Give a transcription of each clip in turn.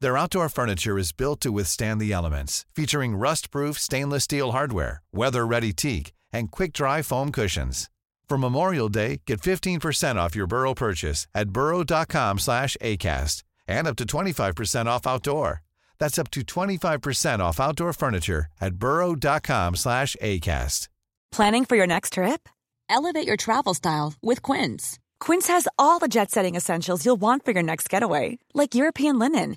Their outdoor furniture is built to withstand the elements, featuring rust-proof stainless steel hardware, weather-ready teak, and quick-dry foam cushions. For Memorial Day, get 15% off your Burrow purchase at burrow.com slash ACAST and up to 25% off outdoor. That's up to 25% off outdoor furniture at burrow.com slash ACAST. Planning for your next trip? Elevate your travel style with Quince. Quince has all the jet setting essentials you'll want for your next getaway, like European linen,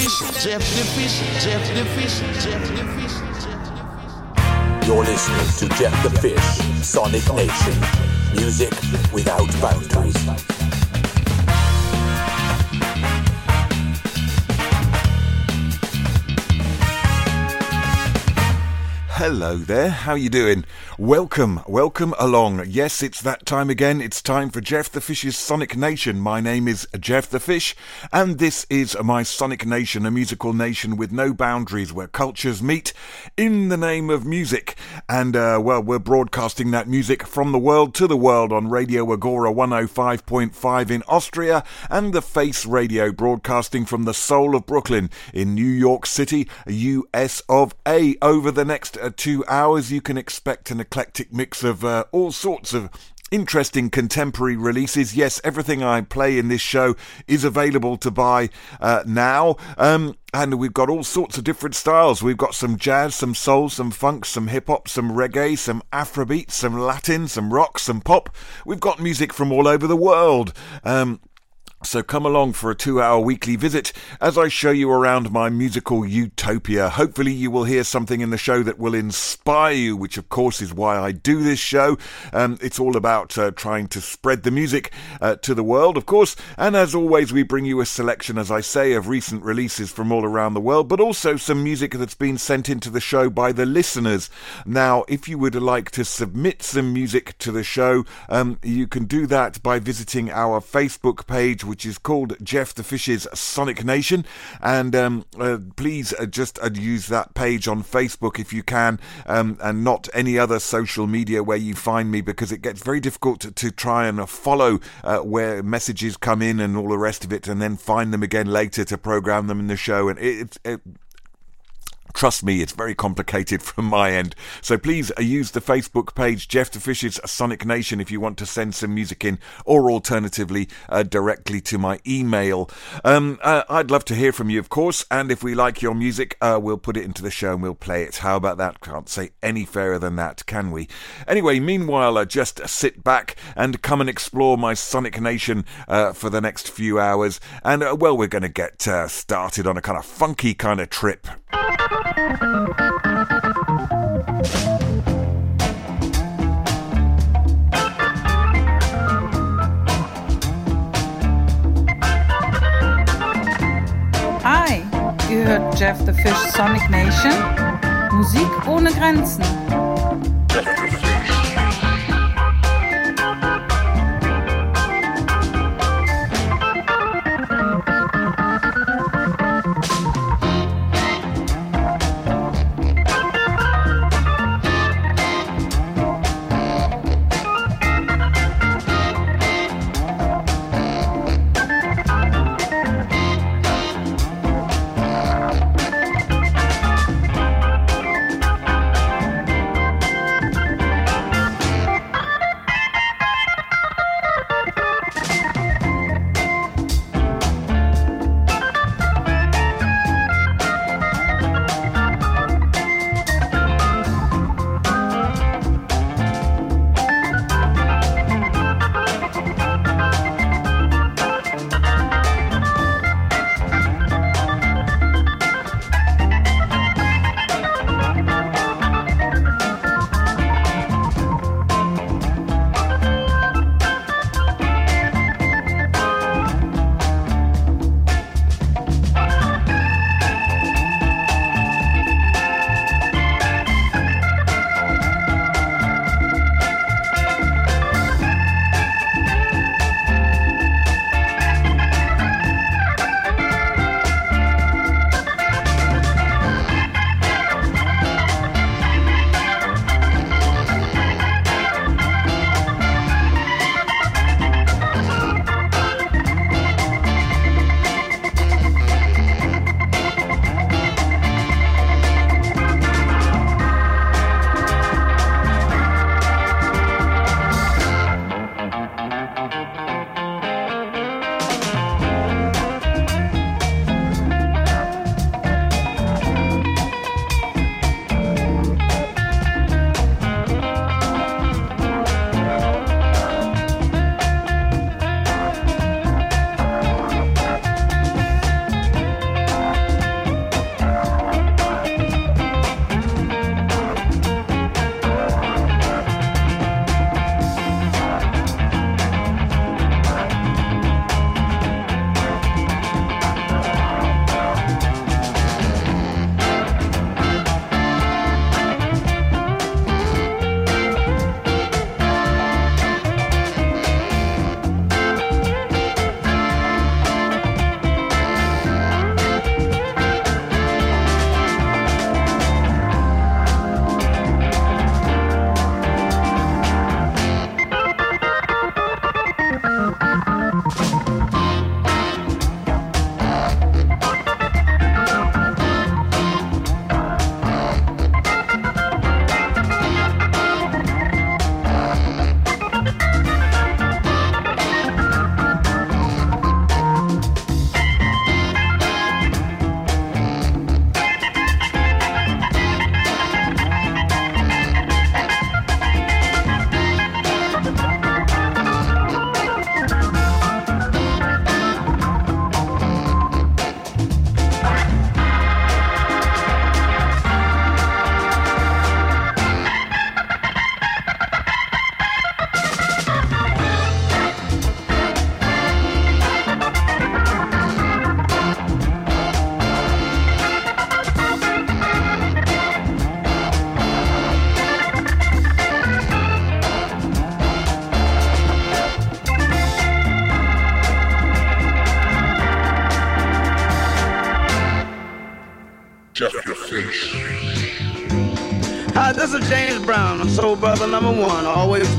Fish, Jeff the Fish, Jeff the Fish, Jeff the Fish, Jeff the Fish. You're listening to Jeff the Fish, Sonic Nation. Music without boundaries. Hello there, how you doing? Welcome, welcome along. Yes, it's that time again. It's time for Jeff the Fish's Sonic Nation. My name is Jeff the Fish, and this is my Sonic Nation, a musical nation with no boundaries where cultures meet in the name of music. And, uh, well, we're broadcasting that music from the world to the world on Radio Agora 105.5 in Austria and the Face Radio broadcasting from the soul of Brooklyn in New York City, US of A. Over the next uh, two hours, you can expect an eclectic mix of uh, all sorts of interesting contemporary releases. Yes, everything I play in this show is available to buy uh, now. Um, and we've got all sorts of different styles. We've got some jazz, some soul, some funk, some hip hop, some reggae, some afrobeat, some Latin, some rock, some pop. We've got music from all over the world. Um, so come along for a two hour weekly visit as I show you around my musical utopia. Hopefully you will hear something in the show that will inspire you, which of course is why I do this show. Um, it's all about uh, trying to spread the music uh, to the world, of course. And as always, we bring you a selection, as I say, of recent releases from all around the world, but also some music that's been sent into the show by the listeners. Now, if you would like to submit some music to the show, um, you can do that by visiting our Facebook page which is called Jeff the Fish's Sonic Nation. And um, uh, please uh, just uh, use that page on Facebook if you can, um, and not any other social media where you find me, because it gets very difficult to, to try and follow uh, where messages come in and all the rest of it, and then find them again later to program them in the show. And it, it, it Trust me, it's very complicated from my end. So please uh, use the Facebook page Jeff the Fish's Sonic Nation if you want to send some music in, or alternatively uh, directly to my email. Um, uh, I'd love to hear from you, of course, and if we like your music, uh, we'll put it into the show and we'll play it. How about that? Can't say any fairer than that, can we? Anyway, meanwhile, uh, just sit back and come and explore my Sonic Nation uh, for the next few hours. And well, we're going to get started on a kind of funky kind of trip. Hi, ihr hört Jeff the Fish Sonic Nation. Musik ohne Grenzen.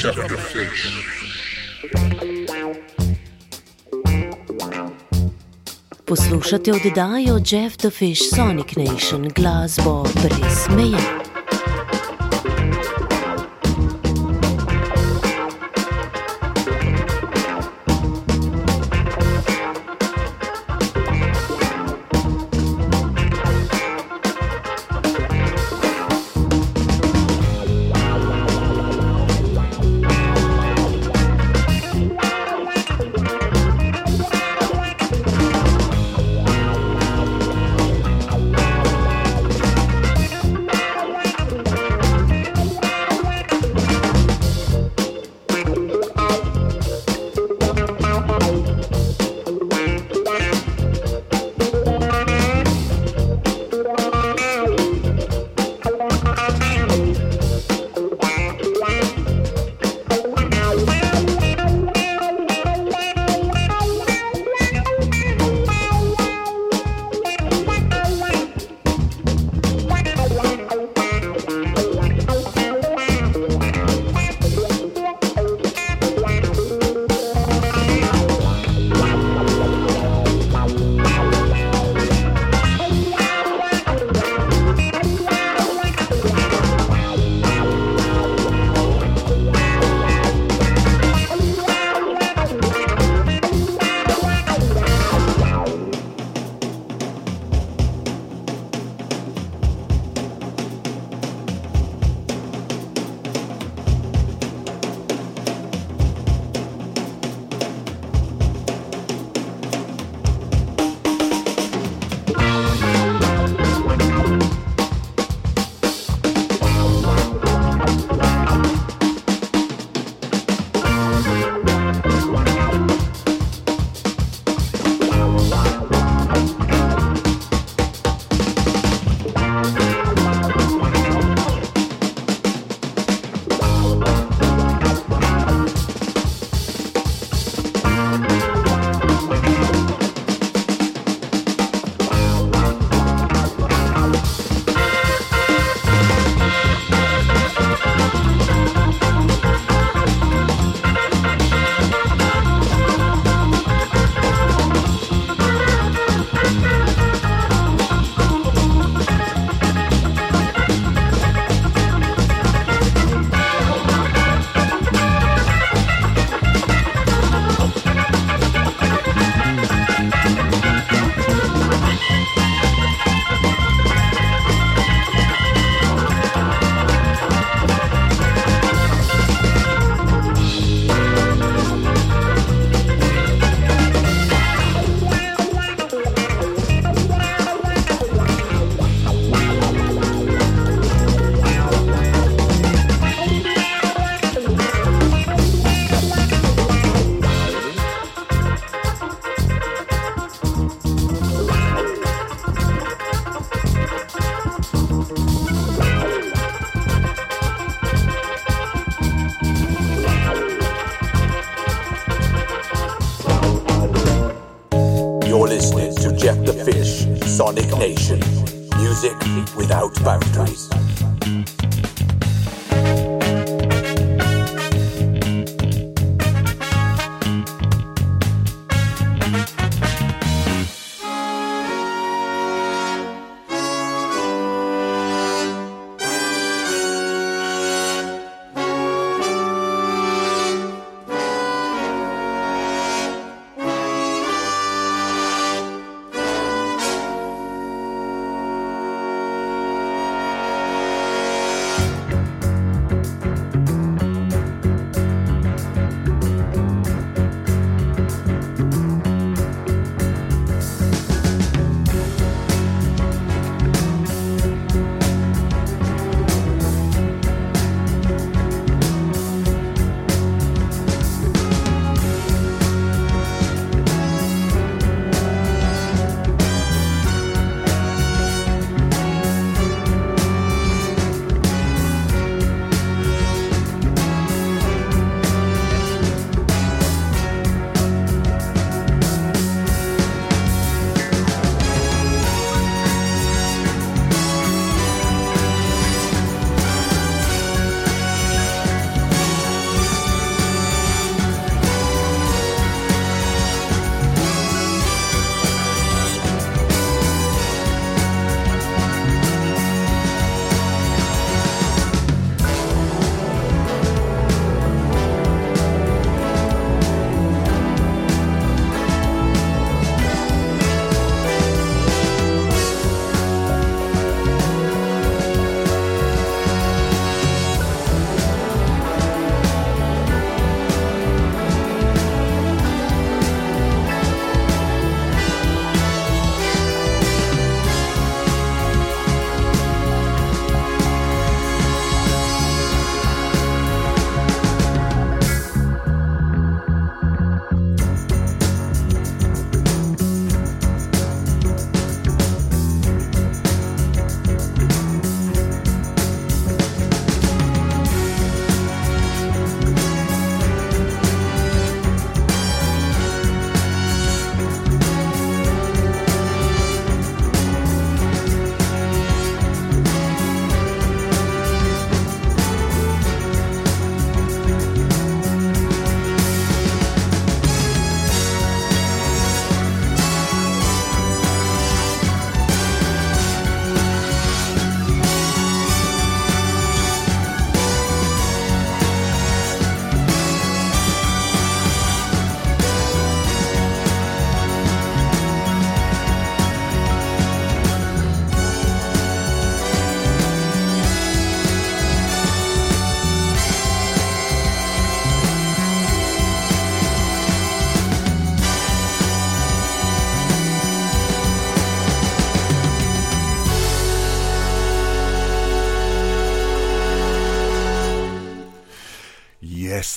Super bad. Poslušate oddajo Jeff the Fish Sonic Nation glasbo brez meja.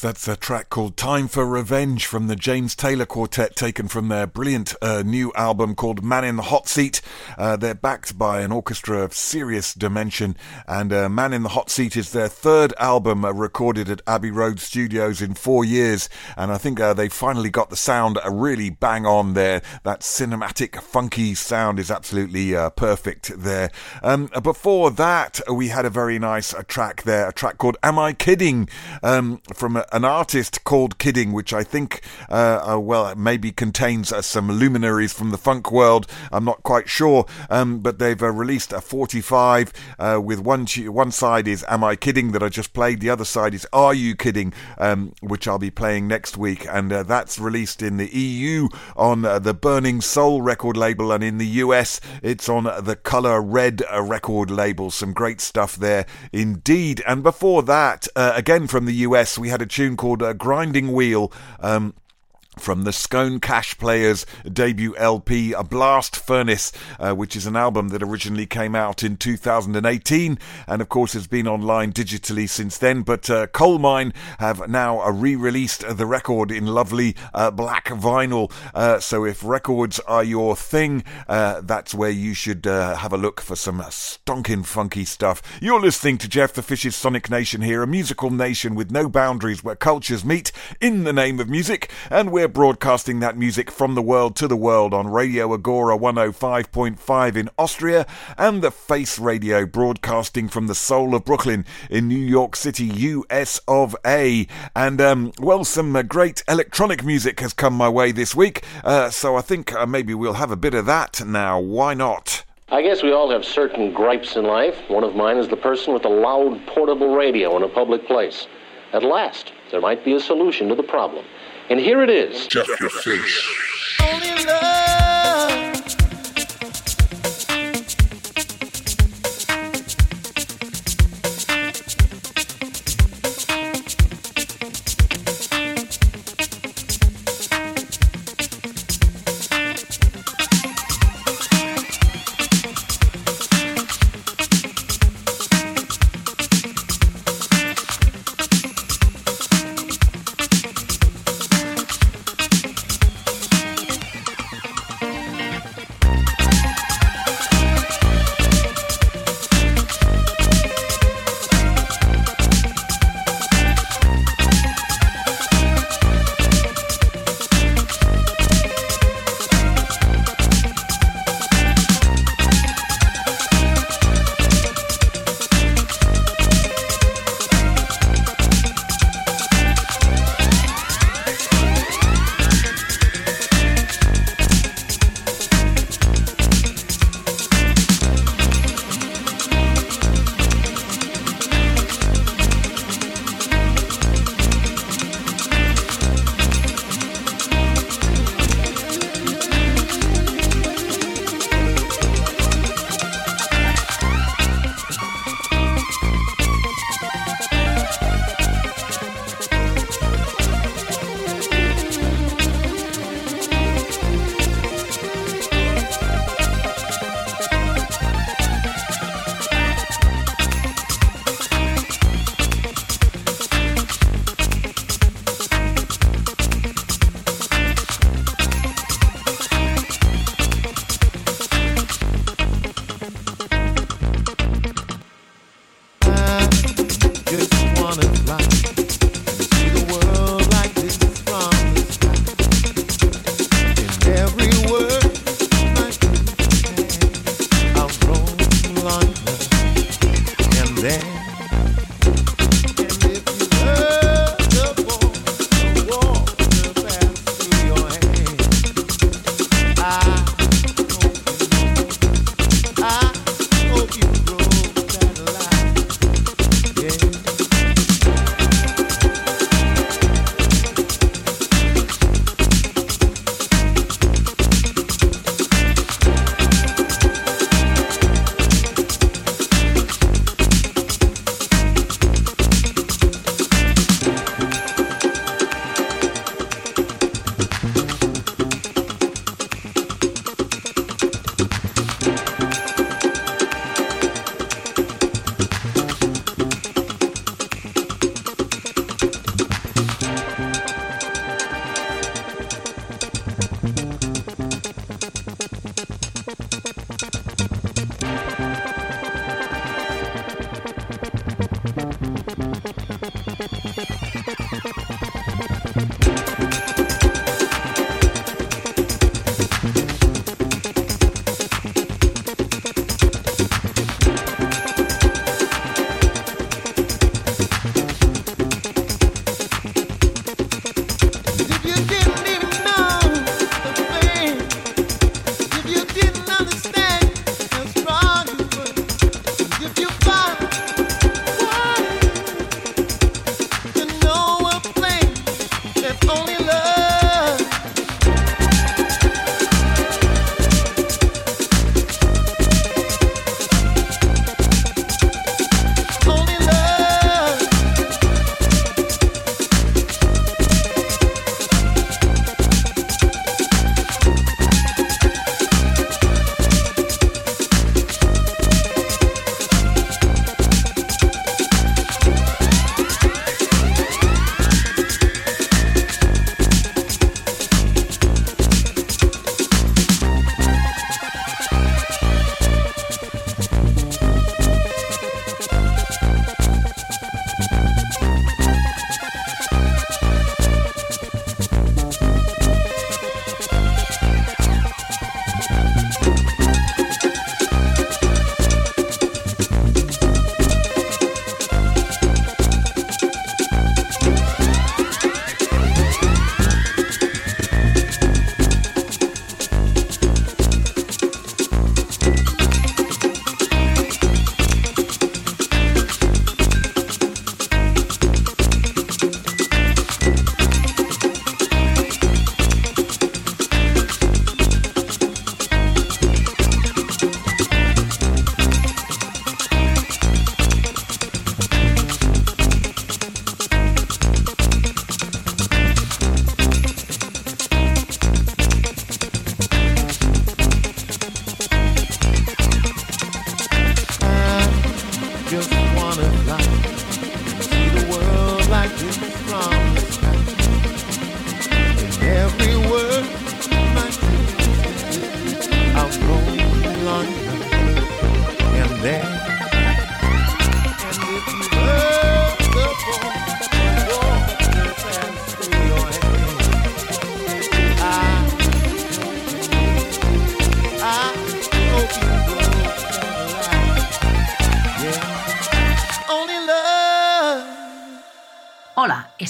That's a track called Time for Revenge from the James Taylor Quartet, taken from their brilliant uh, new album called Man in the Hot Seat. Uh, they're backed by an orchestra of serious dimension, and uh, Man in the Hot Seat is their third album uh, recorded at Abbey Road Studios in four years, and I think uh, they finally got the sound uh, really bang on there. That cinematic, funky sound is absolutely perfect there. Um, before that, we had a very nice track there, a track called Am I Kidding? Um, from an artist called Kidding, which I think, uh, uh, well, maybe contains uh, some luminaries from the funk world. I'm not quite sure, um, but they've uh, released a 45 uh, with one one side is Am I Kidding that I just played, the other side is Are You Kidding, um, which I'll be playing next week, and uh, that's released in the EU on the Burning Soul record label, and in the US it's on the Color Red record label. Some great stuff there indeed. And before that, again from the US, we had a tune called Grinding Wheel. Um, from the Scone Cash Players debut LP, A Blast Furnace, uh, which is an album that originally came out in 2018 and, of course, has been online digitally since then. But uh, Colemine have now uh, re released the record in lovely uh, black vinyl. Uh, so, if records are your thing, uh, that's where you should have a look for some stonking funky stuff. You're listening to Jeff the Fish's Sonic Nation here, a musical nation with no boundaries where cultures meet in the name of music, and we're we're broadcasting that music from the world to the world on Radio Agora 105.5 in Austria and the Face Radio broadcasting from the soul of Brooklyn in New York City, US of A. And, um, well, some uh, great electronic music has come my way this week, uh, so I think uh, maybe we'll have a bit of that now. Why not? I guess we all have certain gripes in life. One of mine is the person with a loud portable radio in a public place. At last, there might be a solution to the problem. And here it is. Jeff your face.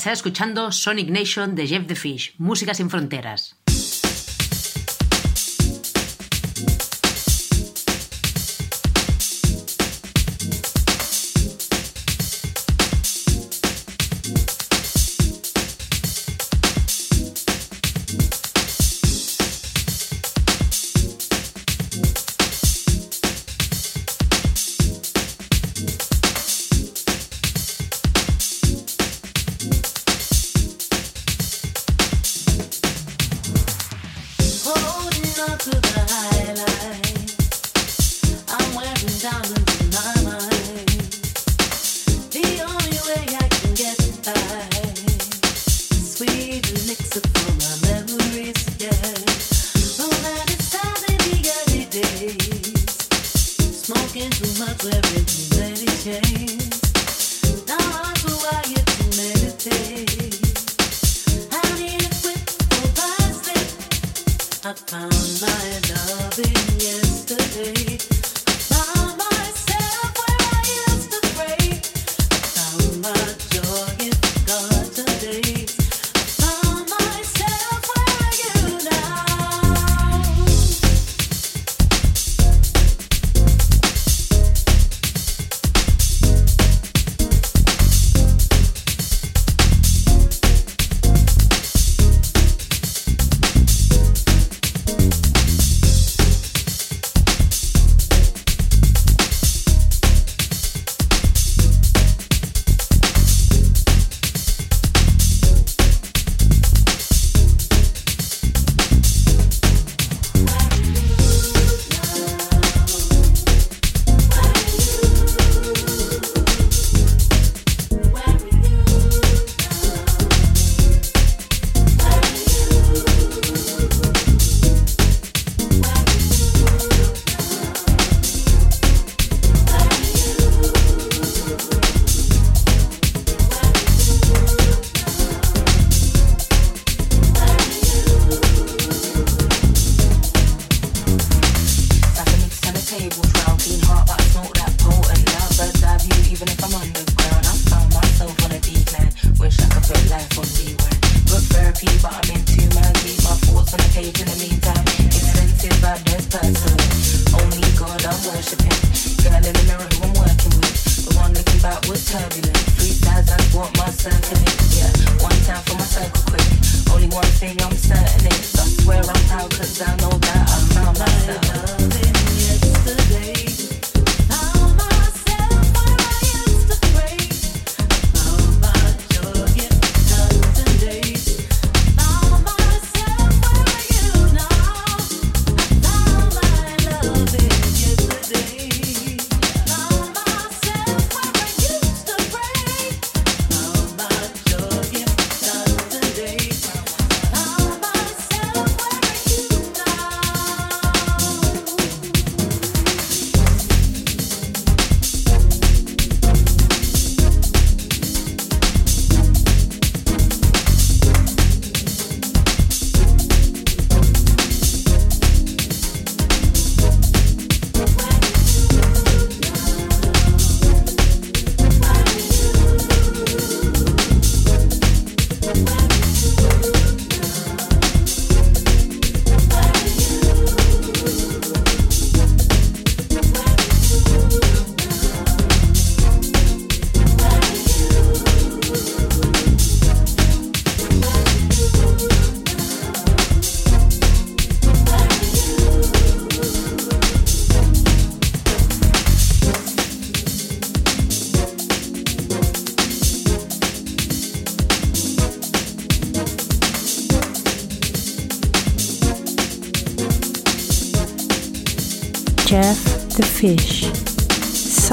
Only love. Está escuchando Sonic Nation de Jeff the Fish, Música sin Fronteras.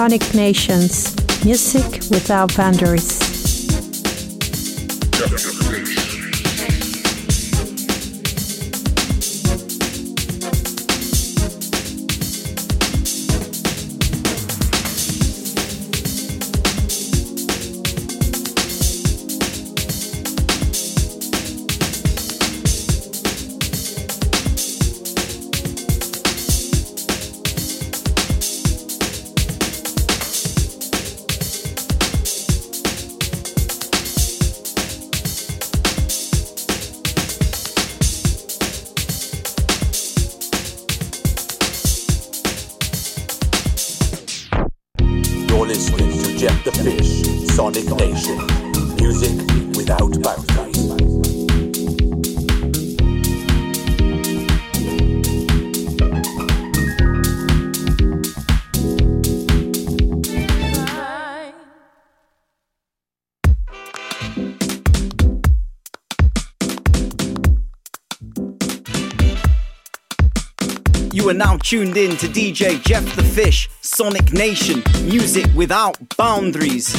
Sonic Nations. Music without boundaries. Tuned in to DJ Jeff the Fish, Sonic Nation, music without boundaries.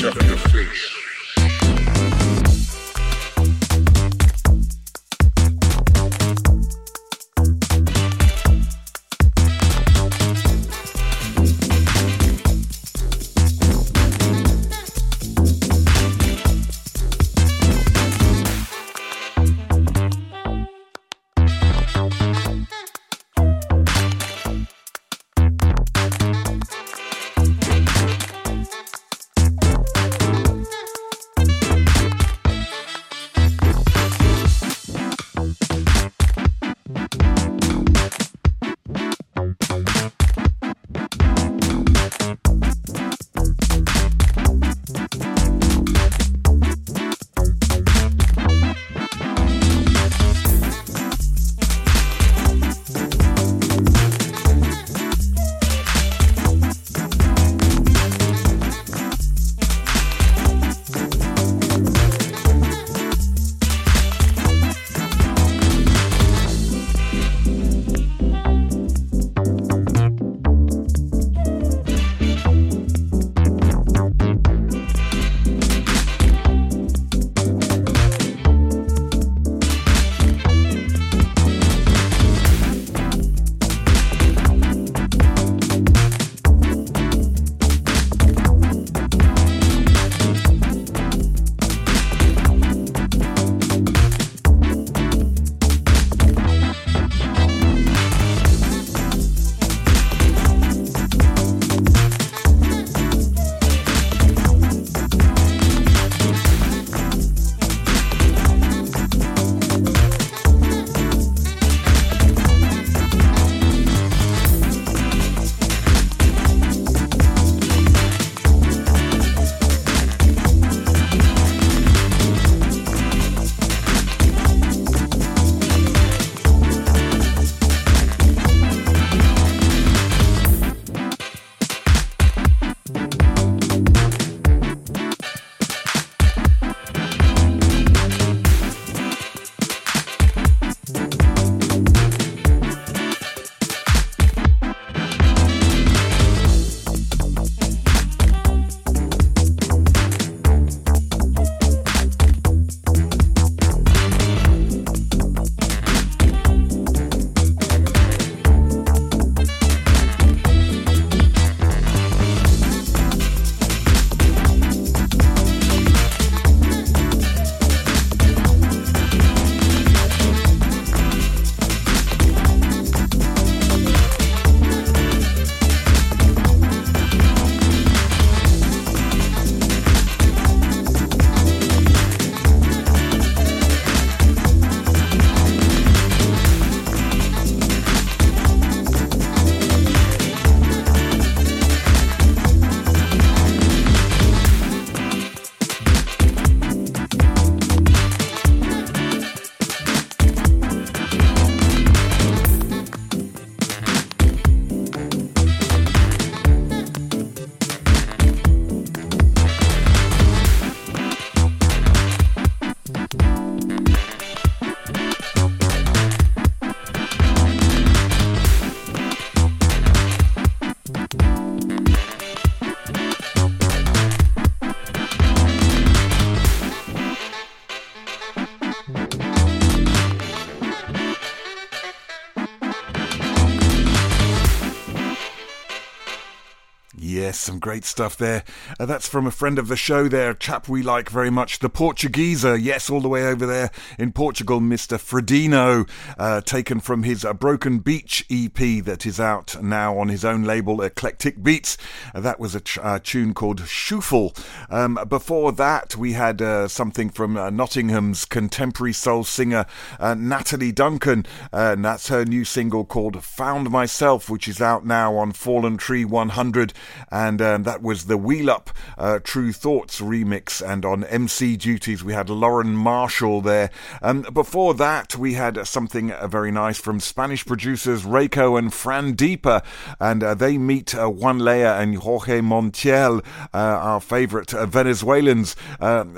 Yes, some great stuff there. Uh, that's from a friend of the show there, a chap we like very much, the Portugueser. Yes, all the way over there in Portugal, Mr. Fredino, uh, taken from his uh, Broken Beach EP that is out now on his own label, Eclectic Beats. Uh, that was a uh, tune called Shuffle. Um, before that, we had uh, something from Nottingham's contemporary soul singer Natalie Duncan, and that's her new single called Found Myself, which is out now on Fallen Tree 100 and um, that was the Wheel Up uh, Tru Thoughts remix. And on MC duties, we had Lauren Marshall there. Um, before that, we had something uh, very nice from Spanish producers Reiko and Fran Deeper, and uh, they meet uh, Juan Lea and Jorge Montiel, uh, our favourite uh, Venezuelans,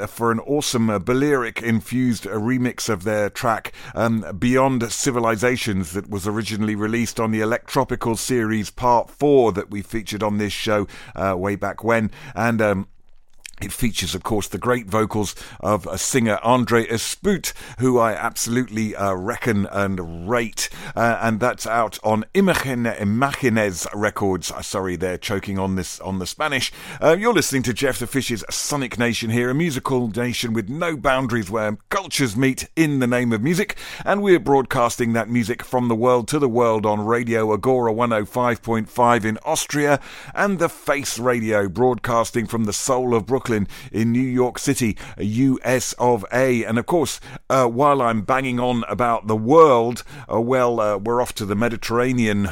for an awesome Balearic infused remix of their track um, Beyond Civilizations that was originally released on the Electropical series Part 4 that we featured on this show way back when. And um, it features, of course, the great vocals of a singer Andre Espout, who I absolutely uh, reckon and rate, uh, and that's out on Imagine, Imagines Records. Uh, sorry, they're choking on this on the Spanish. Uh, you're listening to Jeff the Fish's Sonic Nation here, a musical nation with no boundaries where cultures meet in the name of music, and we're broadcasting that music from the world to the world on Radio Agora 105.5 in Austria and the Face Radio, broadcasting from the soul of Brooklyn Brooklyn in New York City, US of A. And of course, uh, while I'm banging on about the world, uh, well, uh, we're off to the Mediterranean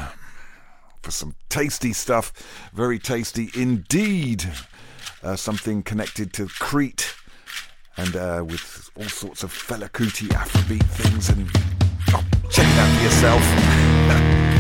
for some tasty stuff. Very tasty indeed. Uh, something connected to Crete and uh, with all sorts of Fela Kuti Afrobeat things. And oh, check it out for yourself.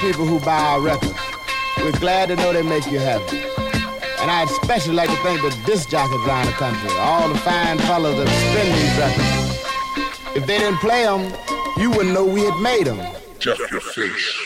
people who buy our records. We're glad to know they make you happy. And I'd especially like to thank the disc jockeys around the country, all the fine fellas that spin these records. If they didn't play them, you wouldn't know we had made them. Just your face.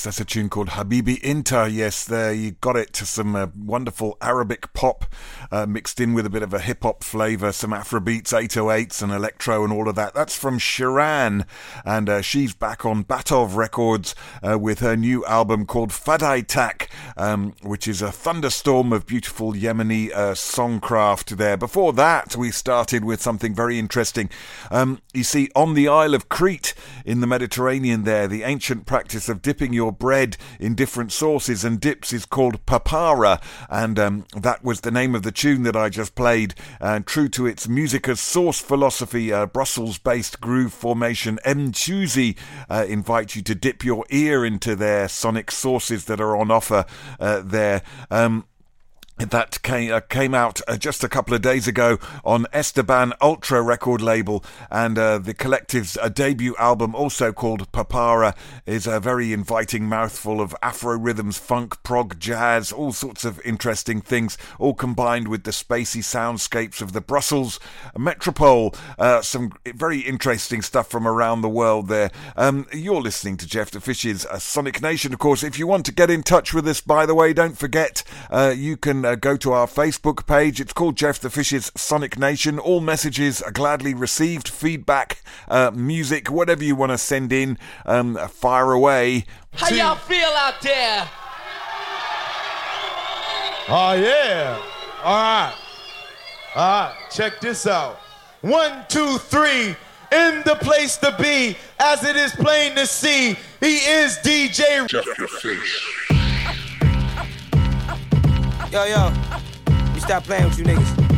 Yes, that's a tune called Habibi Inter. Yes, there you got it. Some uh, wonderful Arabic pop uh, mixed in with a bit of a hip hop flavour, some Afrobeats, 808s, and electro, and all of that. That's from Shiran, and uh, she's back on Batov Records uh, with her new album called Fadai Tak, um, which is a thunderstorm of beautiful Yemeni uh, songcraft there. Before that, we started with something very interesting. Um, you see, on the Isle of Crete in the Mediterranean, there, the ancient practice of dipping your bread in different sauces and dips is called papara, and um, that was the name of the tune that I just played. And true to its musica's source philosophy, uh, Brussels-based groove formation M. Tuesey uh, invite you to dip your ear into their sonic sources that are on offer uh, there. Um, that came, uh, came out uh, just a couple of days ago on Sdban Ultra record label, and uh, the collective's uh, debut album, also called Papara, is a very inviting mouthful of Afro rhythms, funk, prog, jazz, all sorts of interesting things, all combined with the spacey soundscapes of the Brussels metropole. Uh, some very interesting stuff from around the world there. Um, you're listening to Jeff the Fish's uh, Sonic Nation, of course. If you want to get in touch with us, by the way, don't forget you can uh, go to our Facebook page. It's called Jeff the Fish's Sonic Nation. All messages are gladly received. Feedback, uh, music, whatever you want to send in, um, fire away. How y'all feel out there? Oh, yeah. All right. All right. Check this out. One, two, three. in the place to be, as it is plain to see. He is DJ. Jeff the Fish. Yo, yo, you stop playing with you niggas.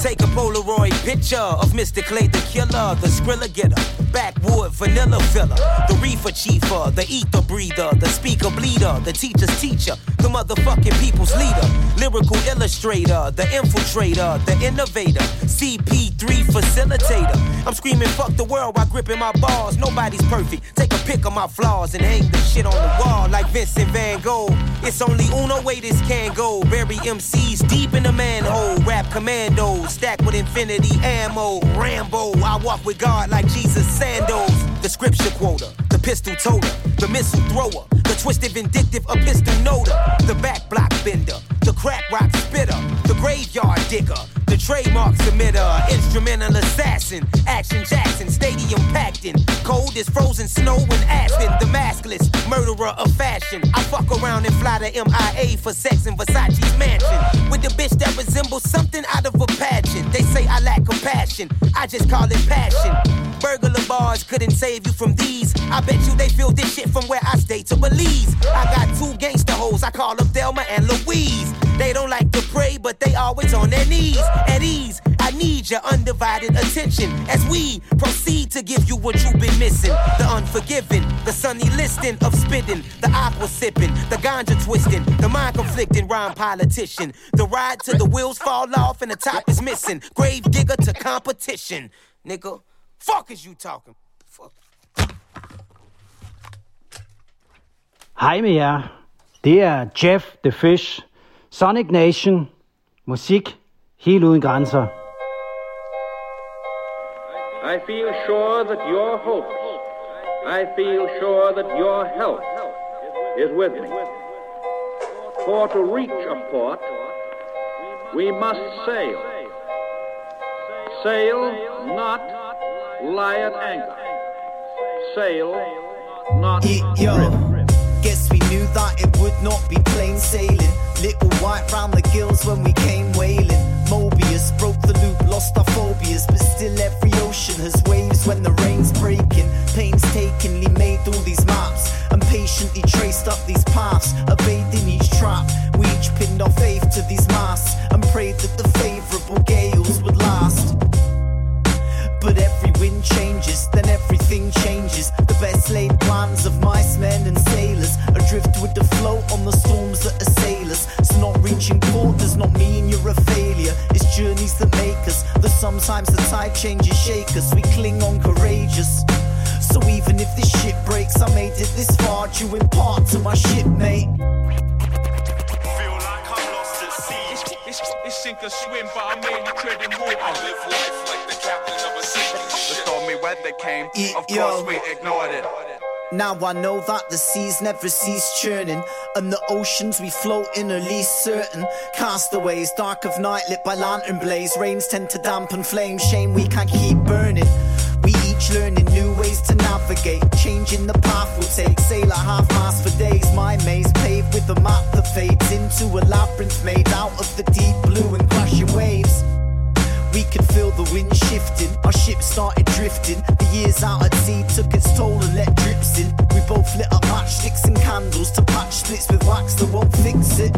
Take a Polaroid picture of Mr. Clay the killer, the Skrilla getter, backwood vanilla filler, the reefer chiefer, the ether breather, the speaker bleeder, the teacher's teacher, the motherfucking people's leader, lyrical illustrator, the infiltrator, the innovator, CP3 facilitator. I'm screaming fuck the world while gripping my balls. Nobody's perfect. Take a pic of my flaws and hang the shit on the wall like Vincent Van Gogh. It's only uno way this can go. Bury MCs deep in the manhole. Rap commandos stacked with infinity ammo. Rambo, I walk with God like Jesus sandals. The scripture quoter, the pistol toter, the missile thrower, the twisted vindictive epistle noter, the back block bender, the crack rock spitter, the graveyard digger, the trademark submitter, instrumental assassin, action Jackson, stadium packed in, cold as frozen snow and aspen, the maskless murderer of fashion. I fuck around and fly to MIA for sex in Versace's mansion with the bitch that resembles something out of a pageant. They say I lack compassion, I just call it passion. Burglar bars couldn't save you from these. I bet you they feel this shit from where I stay to Belize. I got two gangster hoes, I call them Thelma and Louise. They don't like to pray, but they always on their knees. At ease, I need your undivided attention as we proceed to give you what you've been missing. The unforgiving, the sunny listing of spitting, the aqua sipping, the ganja twisting, the mind conflicting rhyme politician. The ride till the wheels fall off and the top is missing. Grave digger to competition. Nigga, fuck is you talking? Hej med jer. Det er Jeff The Fish. Sonic Nation. Musik helt uden grænser. I feel sure that your hopes, I feel sure that your help is with me. For to reach a port, we must sail. Sail, not lie at anchor. Sail, not Yo, guess we knew that it would not be plain sailing. White round the gills when we came whaling. Mobius broke the loop, lost our phobias, but still every ocean has waves when the rain's breaking. Painstakingly made all these maps and patiently traced up these paths, evading each trap. We each pinned our faith to these masts and prayed that the favourable gales would last. But every wind changes, then everything changes. The best laid plans of mice, men, and sailors adrift with the flow on the us. So, not port does not mean you're a failure. It's journeys that make us. Though sometimes the tide changes, shake us. We cling on courageous. So, even if this ship breaks, I made it this far due in part to my shipmate. It's, it's sink or swim, but I'm mainly treading water. I live life like the captain of a sinking ship. The stormy weather came, of course we ignored it. Now I know that the seas never cease churning, and the oceans we float in are least certain. Castaways, dark of night, lit by lantern blaze. Rains tend to dampen flames, shame we can't keep burning. We each learning new ways to navigate, changing the path we'll take. Sail half mast for days. My maze paved with a map that fades into a labyrinth made out of the deep blue and crashing waves. We could feel the wind shifting, our ship started drifting. The years out at sea took its toll and let drips in. We both lit up matchsticks and candles to patch splits with wax that won't fix it.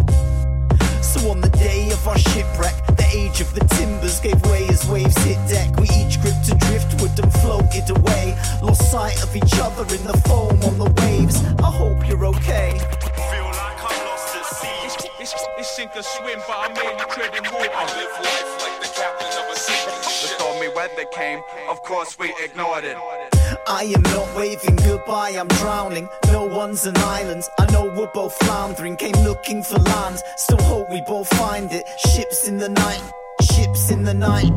So on the day of our shipwreck, the age of the timbers gave way as waves hit deck. We each gripped a driftwood and floated away. Lost sight of each other in the foam on the waves. I hope you're okay. Feel like I'm lost at sea. It's, it's, it's sink or swim, but I'm mainly treading water. I live life like the weather came, of course we ignored it. I am not waving goodbye, I'm drowning. No one's an island. I know we're both floundering. Came looking for land. Still hope we both find it. Ships in the night, ships in the night.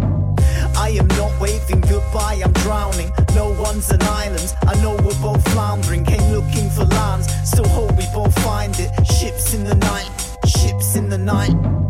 I am not waving goodbye, I'm drowning. No one's an island. I know we're both floundering. Came looking for land. Still hope we both find it. Ships in the night, ships in the night.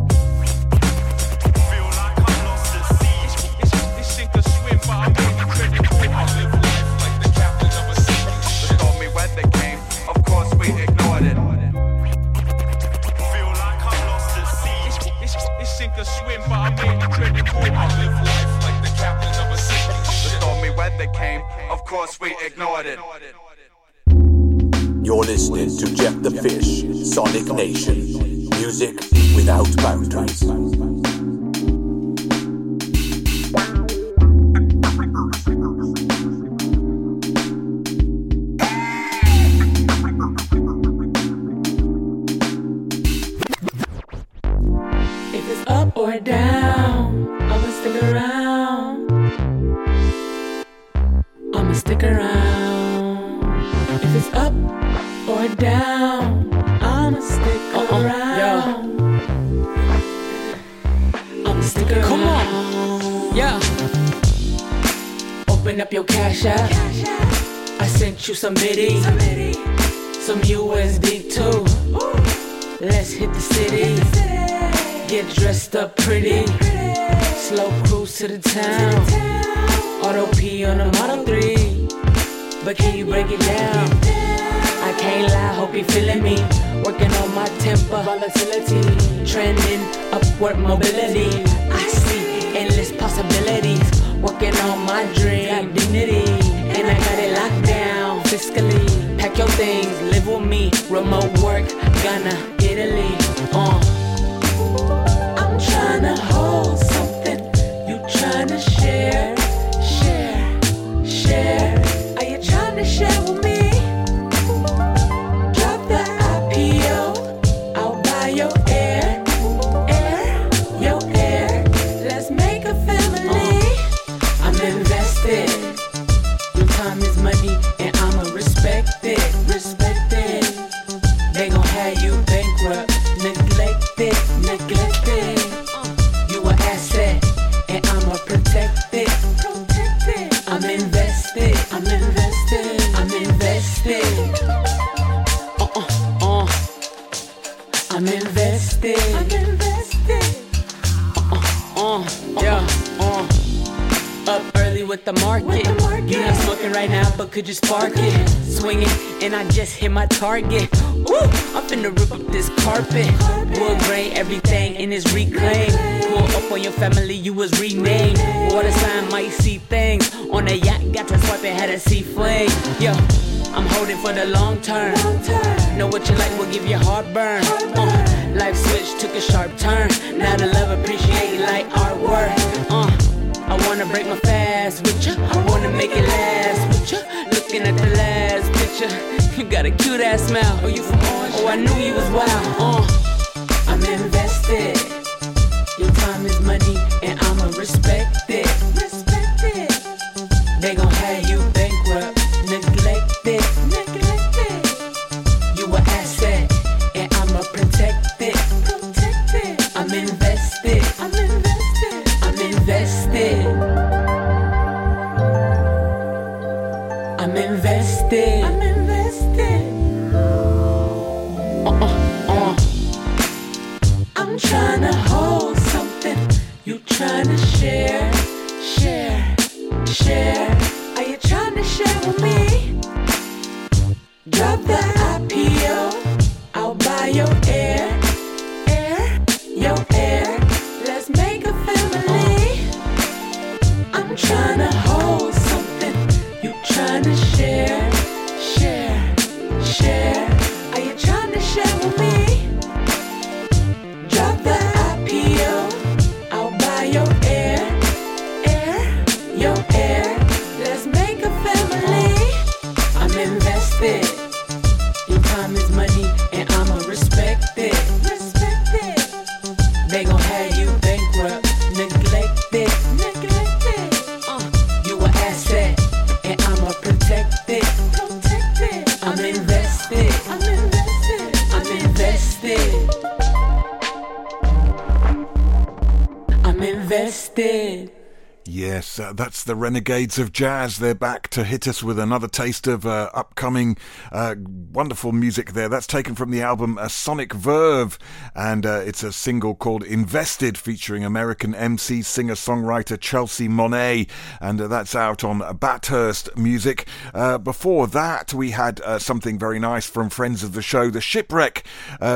the Renegades of Jazz. They're back to hit us with another taste of uh, upcoming uh, wonderful music there. That's taken from the album *A Sonic Verve, and uh, it's a single called Invested featuring American MC, singer songwriter Chelsea Monet, and uh, that's out on Bathurst Music. before that, we had something very nice from friends of the show, The Shipwreck,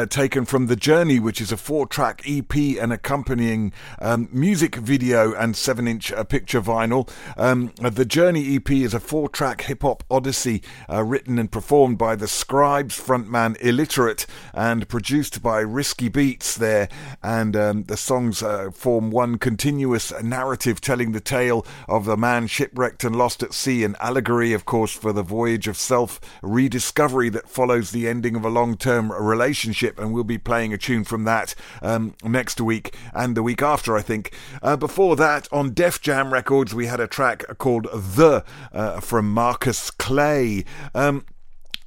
taken from The Journey, which is a four track EP and accompanying um, music video and seven inch picture vinyl. Um, the Journey EP is a four track hip hop odyssey uh, written and performed by the Scribes frontman Illiterate and produced by Risky Beats there. And um, the songs uh, form one continuous narrative telling the tale of the man shipwrecked and lost at sea, an allegory, of course, for the voyage of self rediscovery that follows the ending of a long term relationship. And we'll be playing a tune from that um, next week and the week after, I think. Uh, before that, on Def Jam Records, we had a track called The uh, from Marcus Clay. Um,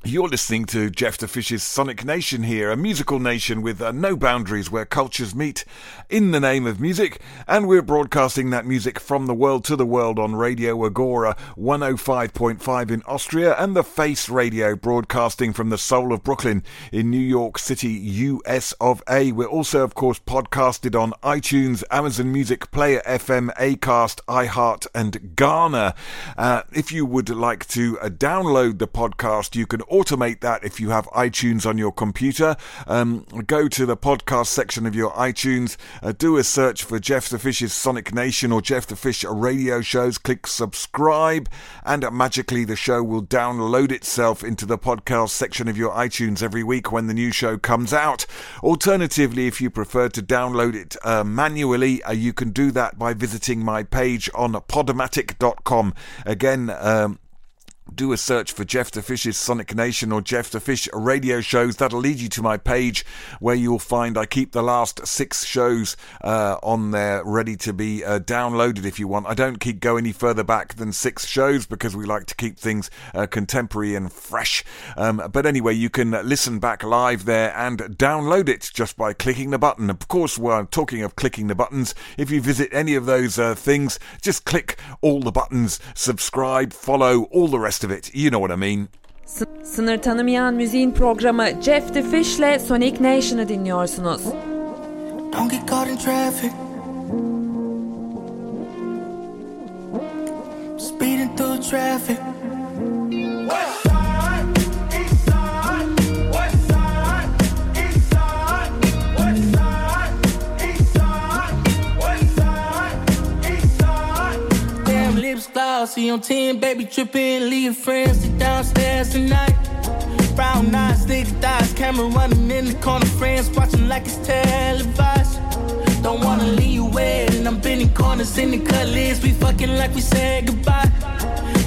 you're listening to Jeff the Fish's Sonic Nation here, a musical nation with uh, no boundaries where cultures meet in the name of music, and we're broadcasting that music from the world to the world on Radio Agora 105.5 in Austria and the Face Radio broadcasting from the soul of Brooklyn in New York City, US of A. We're also, of course, podcasted on iTunes, Amazon Music, Player FM, Acast, iHeart, and Ghana. Uh, if you would like to uh, download the podcast, you can automate that if you have iTunes on your computer. Um, go to the podcast section of your iTunes, uh, do a search for Jeff the Fish's Sonic Nation or Jeff the Fish radio shows, click subscribe, and magically the show will download itself into the podcast section of your iTunes every week when the new show comes out. Alternatively, if you prefer to download it uh, manually, uh, you can do that by visiting my page on podomatic.com. Again, um, do a search for Jeff the Fish's Sonic Nation or Jeff the Fish radio shows. That'll lead you to my page where you'll find I keep the last six shows uh, on there ready to be uh, downloaded if you want. I don't keep go any further back than six shows because we like to keep things uh, contemporary and fresh. Um, but anyway, you can listen back live there and download it just by clicking the button. Of course, while talking of clicking the buttons, if you visit any of those uh, things, just click all the buttons, subscribe, follow, all the rest of it. You know what I mean. S- sınır tanımayan müziğin programı Jeff the Fish'le Sonic Nation'ı dinliyorsunuz. Don't get caught in traffic. Speeding through traffic. Damn lips glossy on 10, baby tripping, leave friends sit downstairs tonight. Brown eyes, thick thighs, camera running in the corner, friends watching like it's televised. Don't wanna leave you wet, and I'm bending corners in the cutlass. We fucking like we said goodbye.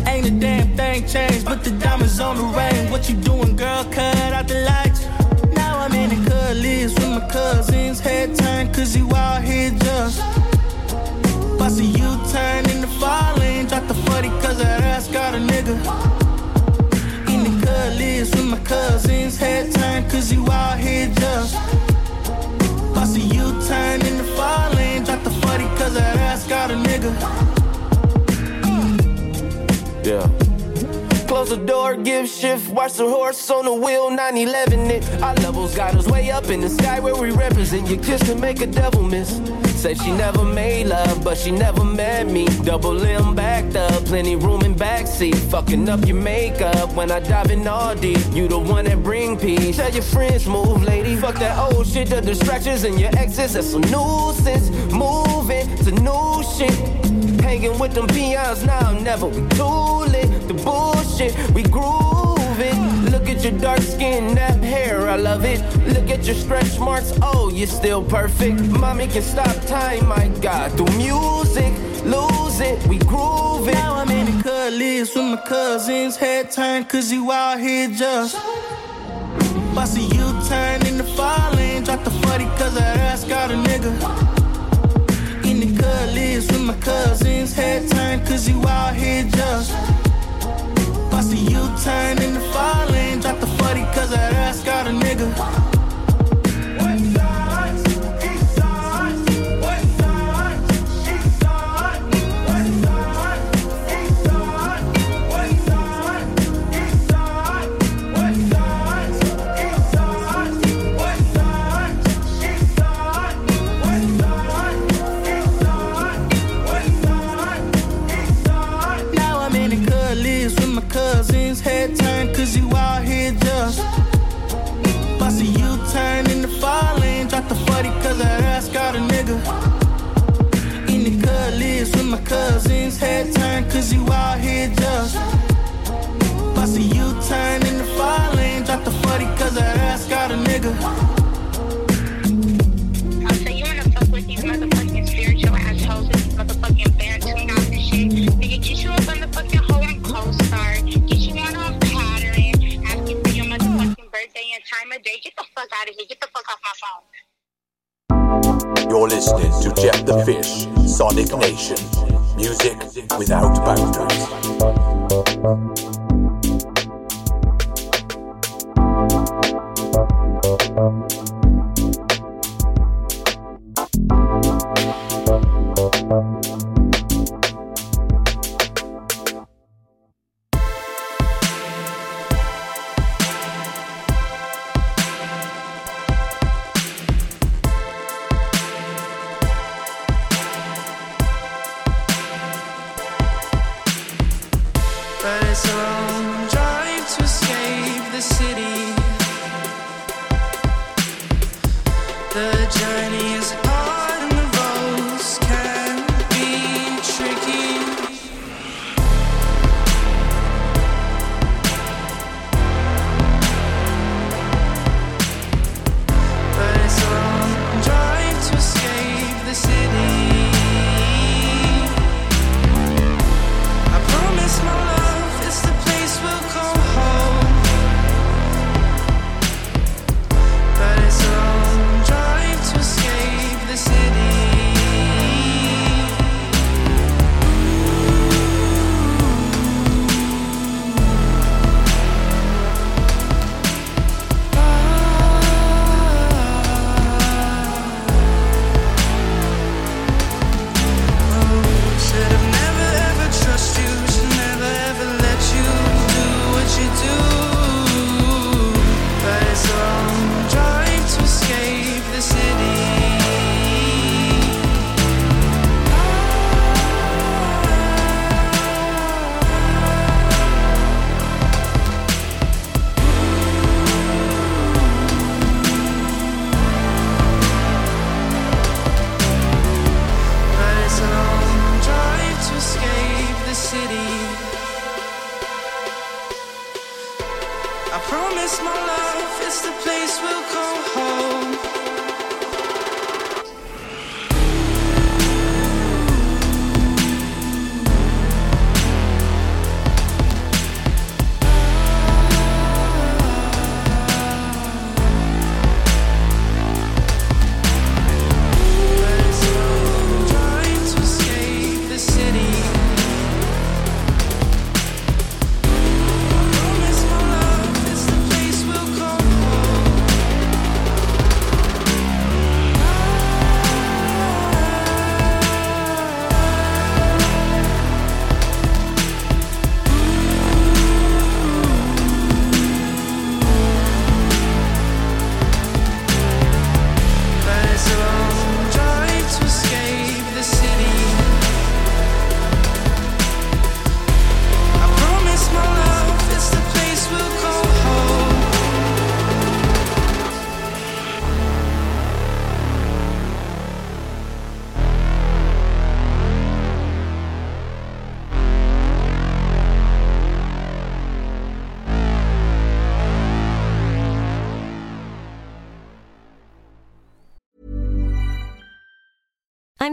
Ain't a damn thing changed, but the diamonds on the ring. What you doing, girl? Cut out the lights. Now I'm in the cutlass with my cousins. Head turn, cause you out here just. Bust a U-turn in the fall lane. Drop the 40 cause that ass got a nigga. In the cutlass with my cousins. Head turn, cause you out here just. Bust a U-turn in the fall lane. Drop the 40 cause that ass got a nigga. Yeah. Close the door, give shift, watch the horse on the wheel, 911 it. Our levels got us way up in the sky where we represent. You kiss to make a devil miss. Said she never made love, but she never met me. Double limb backed up, plenty room in backseat. Fucking up your makeup when I dive in all deep. You the one that bring peace. Tell your friends move, lady. Fuck that old shit, the distractions and your exes. That's a nuisance. Moving to new shit. Hanging with them peons now, never. We too lit. The bullshit, we grooving. Your dark skin, that hair, I love it. Look at your stretch marks, oh, you're still perfect. Mommy can stop time, my God. Through music, lose it, we grooving. Now I'm in the cutlass with my cousins. Head turn, cause you out here just. Bust a U-turn in the fall lane. Drop the 40 cause that ass got a nigga. In the cutlass with my cousins. Head turn, cause you out here just. U-turn in the fall lane. Drop the 40 cause that ass got a nigga. Cousins head turned cause you out here just Bust a U-turn in the fire lane, drop the 40 cause her got a nigga. I'll say you wanna fuck with these motherfucking spiritual assholes these motherfucking band tune out and shit. Nigga, get you up on the fucking hoe and co-star. Get you on off pattern. Ask you for your motherfucking birthday and time of day. Get the fuck out of here. Get the fuck off my phone. You're listening to Jeff the Fish, Sonic Nation. Music without boundaries.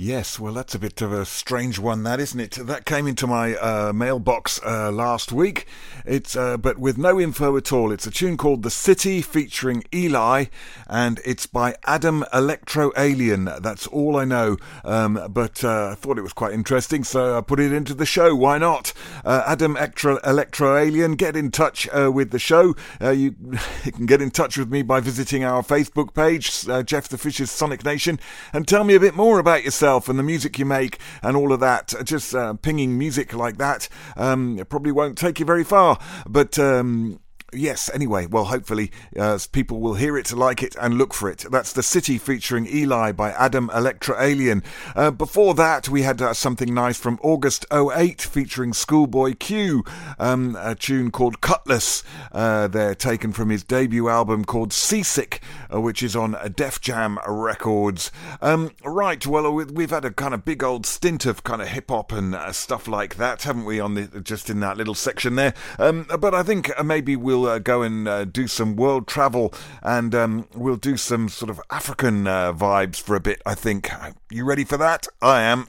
Yes, well, that's a bit of a strange one, that isn't it? That came into my uh, mailbox uh, last week. It's uh, but with no info at all. It's a tune called "The City" featuring Eli, and it's by Adam Electro Alien. That's all I know. Um, but uh, I thought it was quite interesting, so I put it into the show. Why not? Uh, Adam Electro, Electro Alien, get in touch uh, with the show. you, you can get in touch with me by visiting our Facebook page, Jeff the Fish's Sonic Nation, and tell me a bit more about yourself and the music you make and all of that. Just uh, pinging music like that um, probably won't take you very far. But um, yes, anyway, well, hopefully uh, people will hear it, like it, and look for it. That's The City featuring Eli by Adam Electra Alien. Uh, before that, we had uh, something nice from August 08 featuring Schoolboy Q, um, a tune called Cutlass. Uh, they're taken from his debut album called Seasick, uh, which is on Def Jam Records. Um, right, well, we've had a kind of big old stint of kind of hip hop and uh, stuff like that, haven't we, on the, just in that little section there? Um, but I think maybe we'll we'll uh, go and uh, do some world travel and um, we'll do some sort of African uh, vibes for a bit, I think. You ready for that? I am.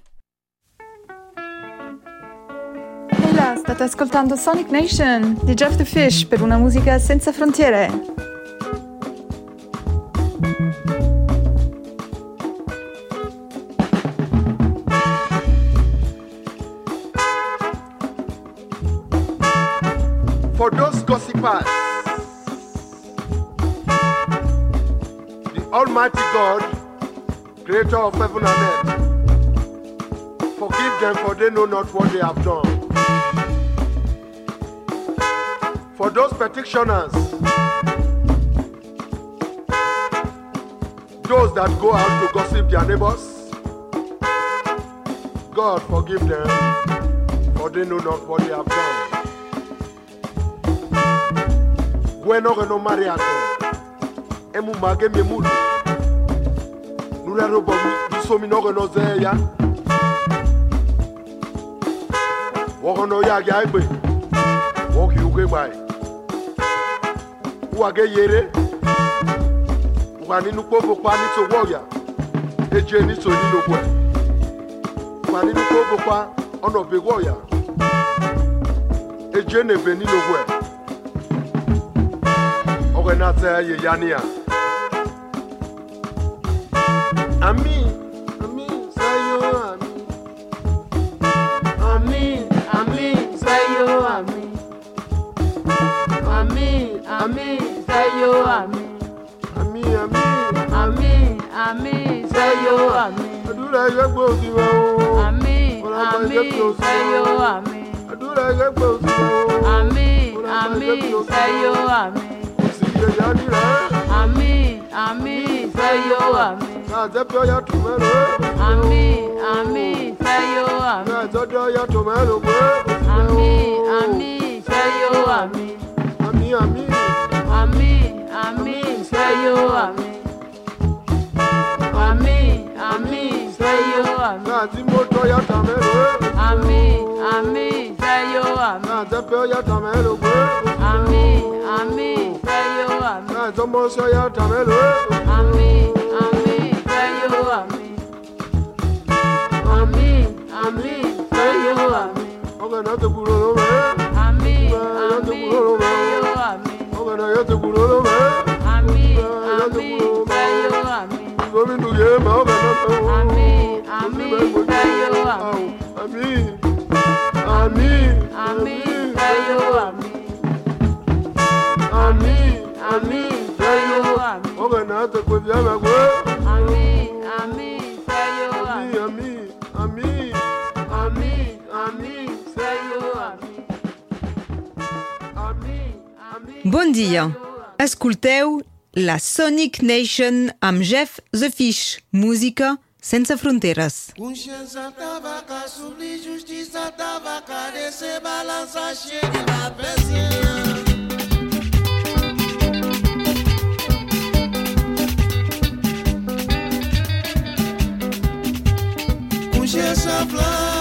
Ehi là, state ascoltando Sonic Nation di Jeff the Fish per una musica senza frontiere. For those gossipers, the Almighty God, creator of heaven and earth, forgive them for they know not what they have done. For those petitioners, those that go out to gossip their neighbors, God forgive them, for they know not what they have done. bueno que no mareato. Emu mage mi mulu. Nure robo biso mi no que no zeya. Woko no ya ya ibe. Woki uke bai. Uage yere. Uwani nukobo kwa nito woya. Eje nito nino kwe. Uwani nukobo kwa ono begoya. Eje nebe nino kwe be ni lo gwe Renata Yania. Ami, Ami, Sayo, Ami. Ami, Ami, Sayo, Ami. Ami, Ami, Sayo, Ami. Ami, Ami. Ami, Ami, Sayo, Ami. Àdúrà ẹgbẹ́ gbòòsì wa o. Ami, Ami, Sayo, Ami. Àdúrà ẹgbẹ́ gbòòsì wa o. Ami, Ami, Sayo, Ami. Ami, ami, sayo ami. Àjẹpẹ́ ọ̀yà tòmẹ́rò. Ami, ami, sayo ami. Àjọdọ̀ ọ̀yà tòmẹ́rò pé. Ami, ami, sayo ami. Ami, ami. Ami, ami, sayo ami. Ami, ami, sayo ami. Àti mọ́tò ọ̀yà tòmẹ́rò. Ami, ami, sayo ami. Àjẹpẹ́ ọ̀yà tòmẹ́rò pé. Ami, ami, àmì. ká ìtọ́mọ sọ́yà tàmẹ́lò. àmì àmì fẹ́yọ̀ àmì. àmì àmì fẹ́yọ̀ àmì. ọgbẹ́ náà ti kúrò lọ́wọ́. àmì àmì fẹ́yọ̀ àmì. ọgbẹ́ náà yóò ti kúrò lọ́wọ́. àmì àmì fẹ́yọ̀ àmì. gómìnà yéé máa ọgbẹ́ náà fẹ́wọ́. àmì àmì fẹ́yọ̀ àmì. àmì àmì fẹ́yọ̀ àmì. Bon dia. Escolteu la Sonic Nation amb Jeff The Fish. Música sense fronteres. Consciência tava cá, suprir justiça tava cá, descer balança cheia na pecinha. Consciência flá,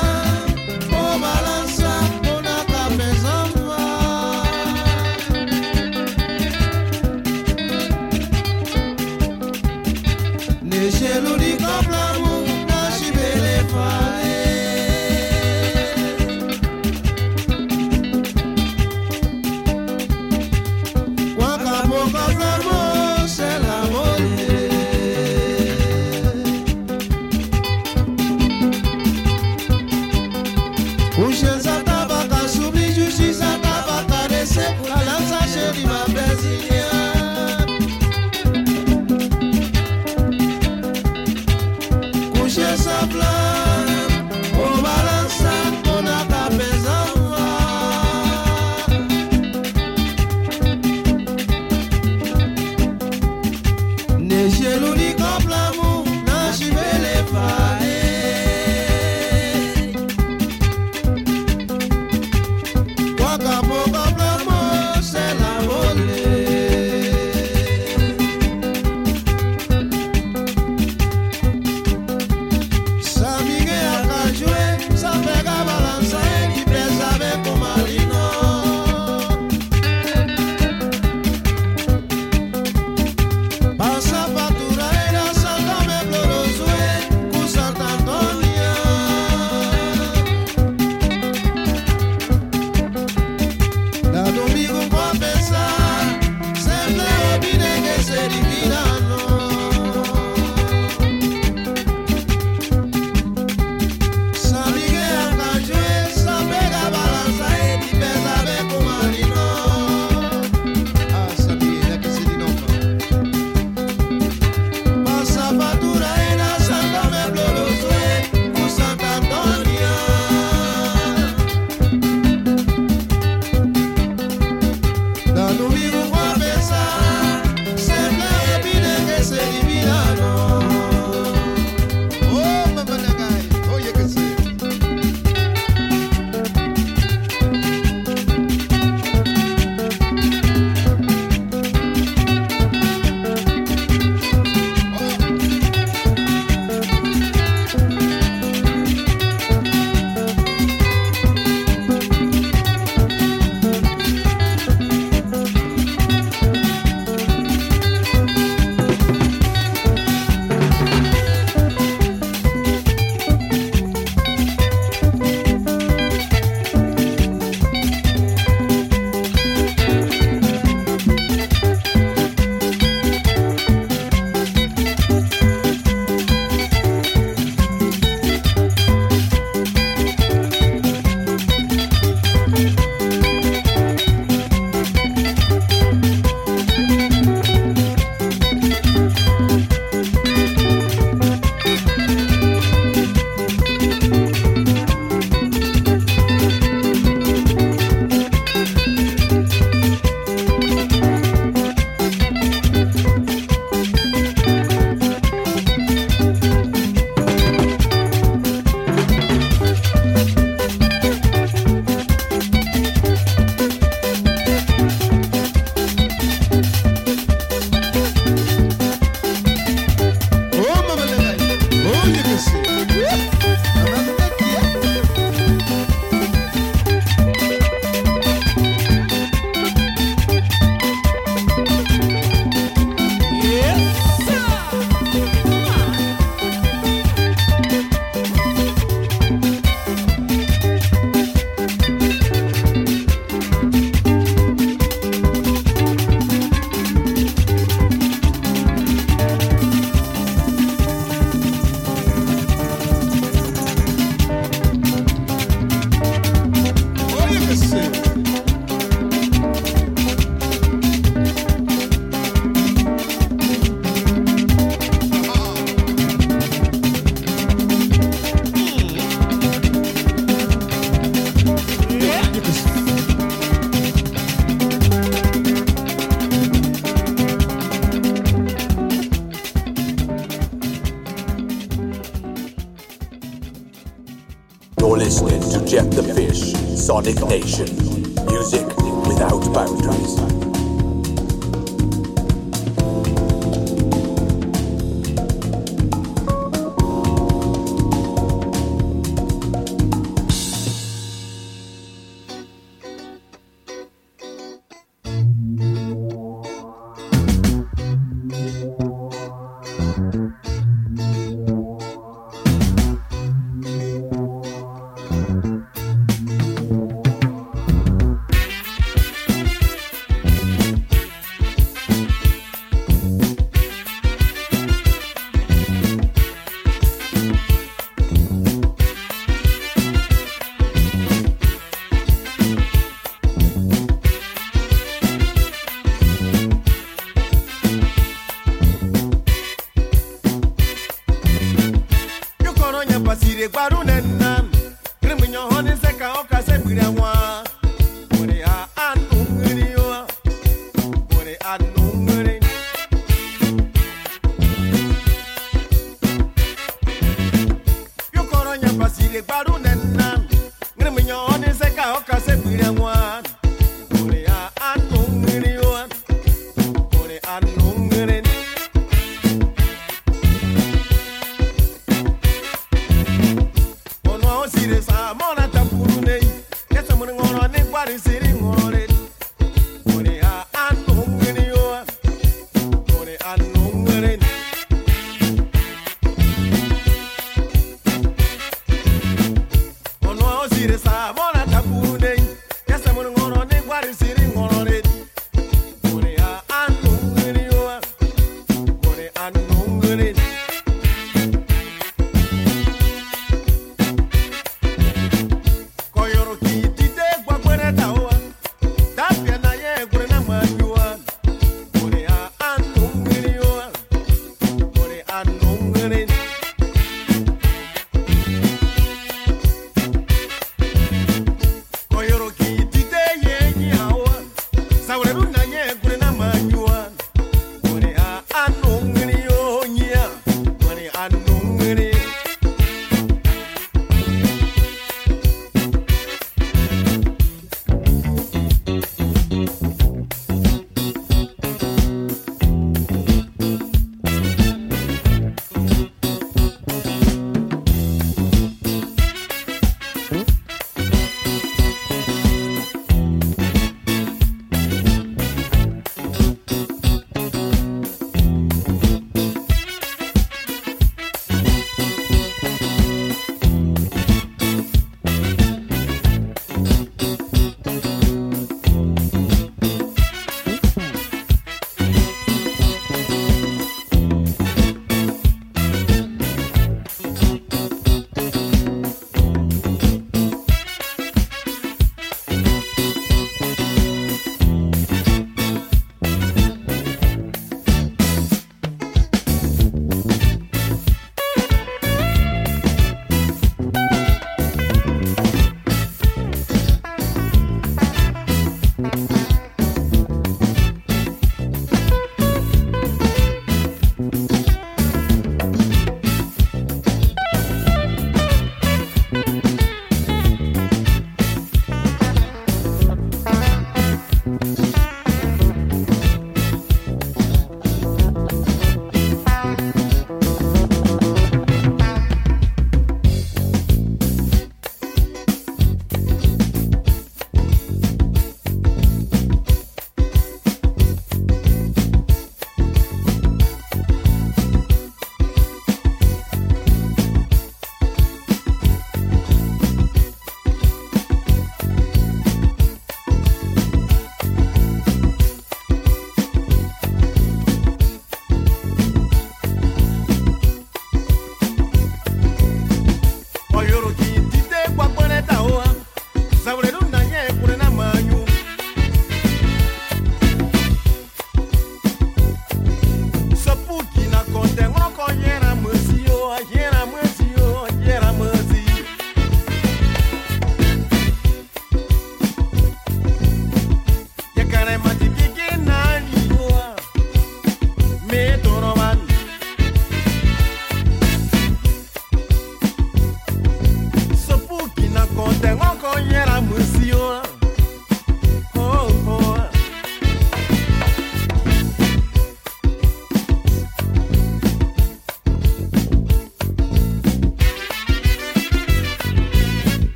Sonic Nation.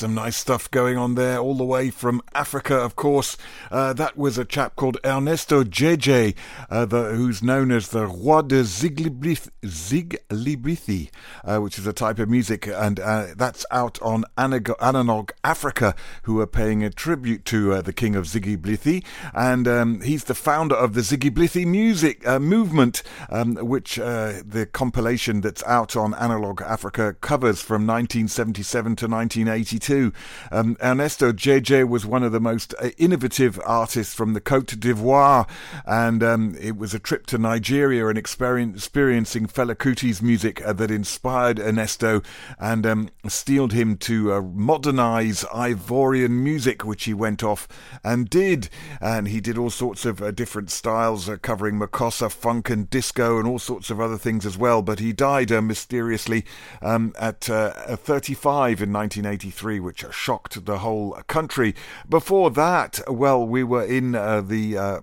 Some nice stuff going on there, all the way from Africa, of course. Uh, that was a chap called Ernesto Djédjé, uh, the, who's known as the Roi de Ziglibrith, Ziglibrithi, uh, which is a type of music, and uh, that's out on Analog Africa, who are paying a tribute to uh, the king of Zigliblithi, and um, he's the founder of the Zigliblithi music movement, um, which the compilation that's out on Analog Africa covers from 1977 to 1982. Um, Ernesto Djédjé was one of the most innovative artists from the Cote d'Ivoire, and um, it was a trip to Nigeria and experiencing Fela Kuti's music uh, that inspired Ernesto and um, steeled him to uh, modernize Ivorian music, which he went off and did. And he did all sorts of uh, different styles, uh, covering Makossa, funk, and disco, and all sorts of other things as well. But he died uh, mysteriously um, at 35 in 1983, which shocked the whole country. Before that, well, we were in uh, the uh,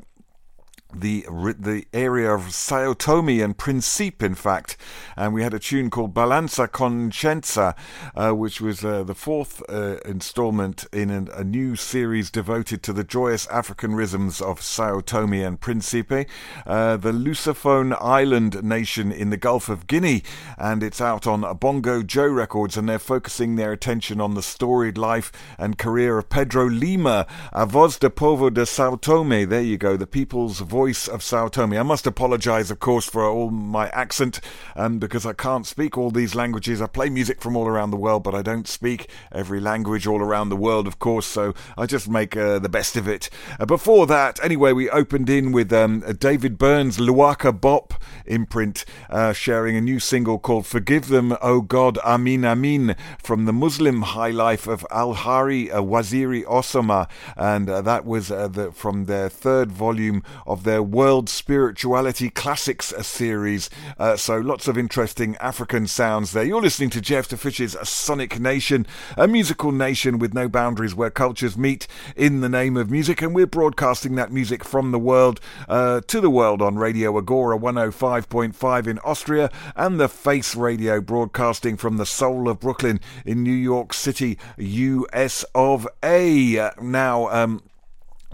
the the area of Sao Tome and Principe, in fact, and we had a tune called Balanza Conscienza, uh, which was uh, the fourth uh, installment in an, a new series devoted to the joyous African rhythms of Sao Tome and Principe, uh, the Lusophone island nation in the Gulf of Guinea, and it's out on Bongo Joe Records, and they're focusing their attention on the storied life and career of Pedro Lima, a voz de povo de Sao Tome. There you go, the people's voice voice of Sao Tome. I must apologize, of course, for all my accent, um, because I can't speak all these languages. I play music from all around the world, but I don't speak every language all around the world, of course, so I just make uh, the best of it. Uh, before that, anyway, we opened in with um, David Byrne's Luaka Bop imprint, uh, sharing a new single called Forgive Them, O God, Amin Amin, from the Muslim High Life of Alhaji uh, Waziri Oshomah, and uh, that was uh, the, from their third volume of their World Spirituality Classics series. Uh, so lots of interesting African sounds there. You're listening to Jeff the Fish's Sonic Nation, a musical nation with no boundaries where cultures meet in the name of music, and we're broadcasting that music from the world uh, to the world on Radio Agora 105.5 in Austria and the Face Radio broadcasting from the soul of Brooklyn in New York City, US of A. Now, um,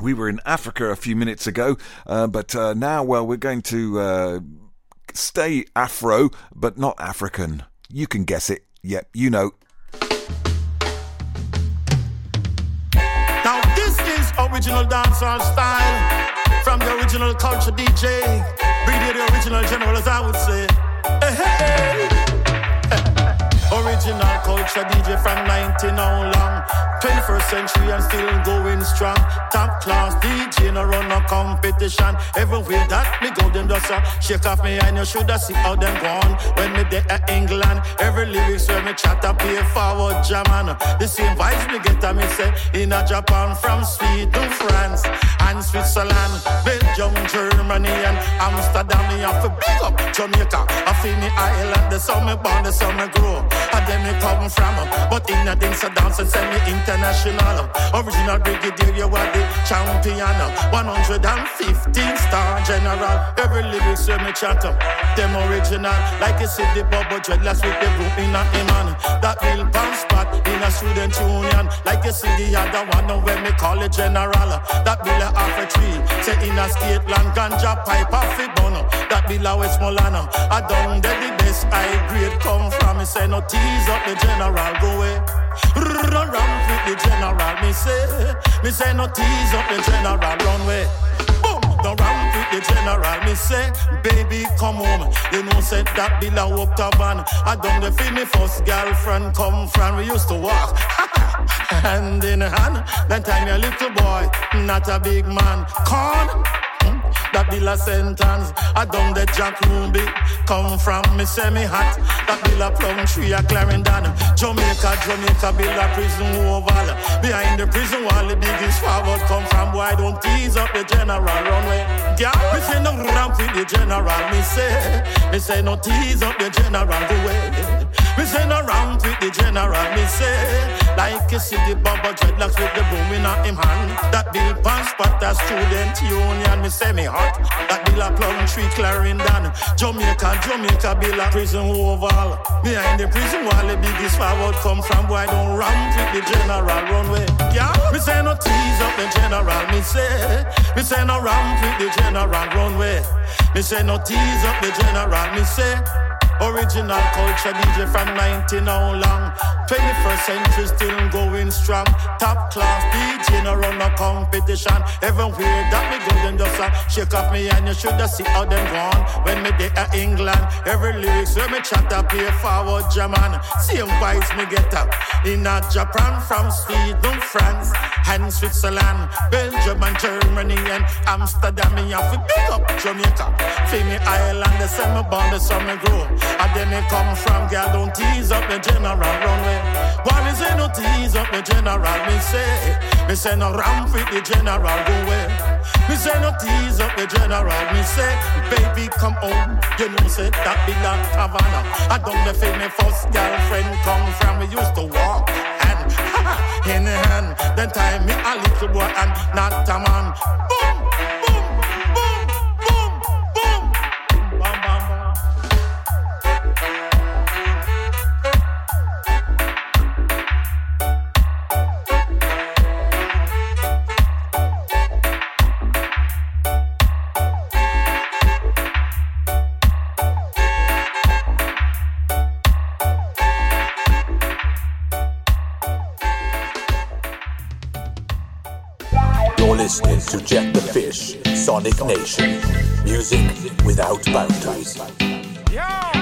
we were in Africa a few minutes ago, uh, but uh, now, well, we're going to uh, stay Afro, but not African. You can guess it. Yep, you know. Now this is original dancehall style from the original culture DJ. Bring the original general, as I would say. Hey, hey. Original culture DJ from 19 how long? 21st century and still going strong. Top class DJ no run no competition. Everywhere that me go them just uh, shake off me and you shoulda see how them gone When me there at England Every lyrics where me chat up pay forward German The same vibes me get a me say In a Japan from Sweden, France And Switzerland Belgium, Germany and Amsterdam Me have to big up Jamaica. I feel me island The summer born, the summer grow. And then me come from But in a dance a dance and send me international. Original brigadier, you are the champion. 115 star general. Every lyrics when me chat Them original Like you see the bubble dreadlocks with the group in a man That real pan spot in a student union. Like you see the other one now when me call it general. That bill a half a tree Say in a state land ganja pipe off it bono That bill a West Molana. I down there the best high grade come from. Me say no tease up the general go away Run round with the general me say. Me say no tease up the general run way Boom! The ramp with the general me say. Baby come home. You know said that bill a walk to van I done the me first girlfriend come from we used to walk. Hand in hand. That time you little boy not a big man. Con that bill a sentence. I done the Jack Ruby. Come from me semi hot. That bill a plum tree a Clarendon. Jamaica, Jamaica bill a prison oval. Behind the prison wall, the biggest forward come from. Why don't tease up the general runway? Girl, me say no ramp with the general. Me say, me say no tease up the general the way. Me say no ramp with the general. Me say, Like see the bumper dreadlocks with the broom in him hand. That bill pan spot a student union, me say me hot. That bill a plum tree Clarendon. Jamaica, Jamaica bill a prison oval. Behind the prison wall, the biggest forward come from. Why don't ramp with the general runway? Yeah, me say no tease up the general. Me say, me say no ramp with the general runway. Me say no tease up the general. Me say. Original culture DJ from 19 how long 21st century still going strong. Top class DJ no run no competition. Everywhere that me go then just uh, shake off me and you shoulda see how them gone. When me dey at England Every lyrics when me chat up pay forward German. Same vibes me get up. In a Japan from Sweden, France and Switzerland. Belgium and Germany and Amsterdam Me have to big up Jamaica. Feel me island the same summer born the summer grow. And then they come from girl, don't tease up the general runway. One is say no tease up the general, me say. Me say no ramp with the general go away. Me say no tease up the general, me say. Baby come home, you know say that be la Havana. I don't the feel me first girlfriend come from. We used to walk hand in hand. Then time me a little boy and not a man. Boom, listening to Jeff the Fish, Sonic Nation. Music without boundaries. Thank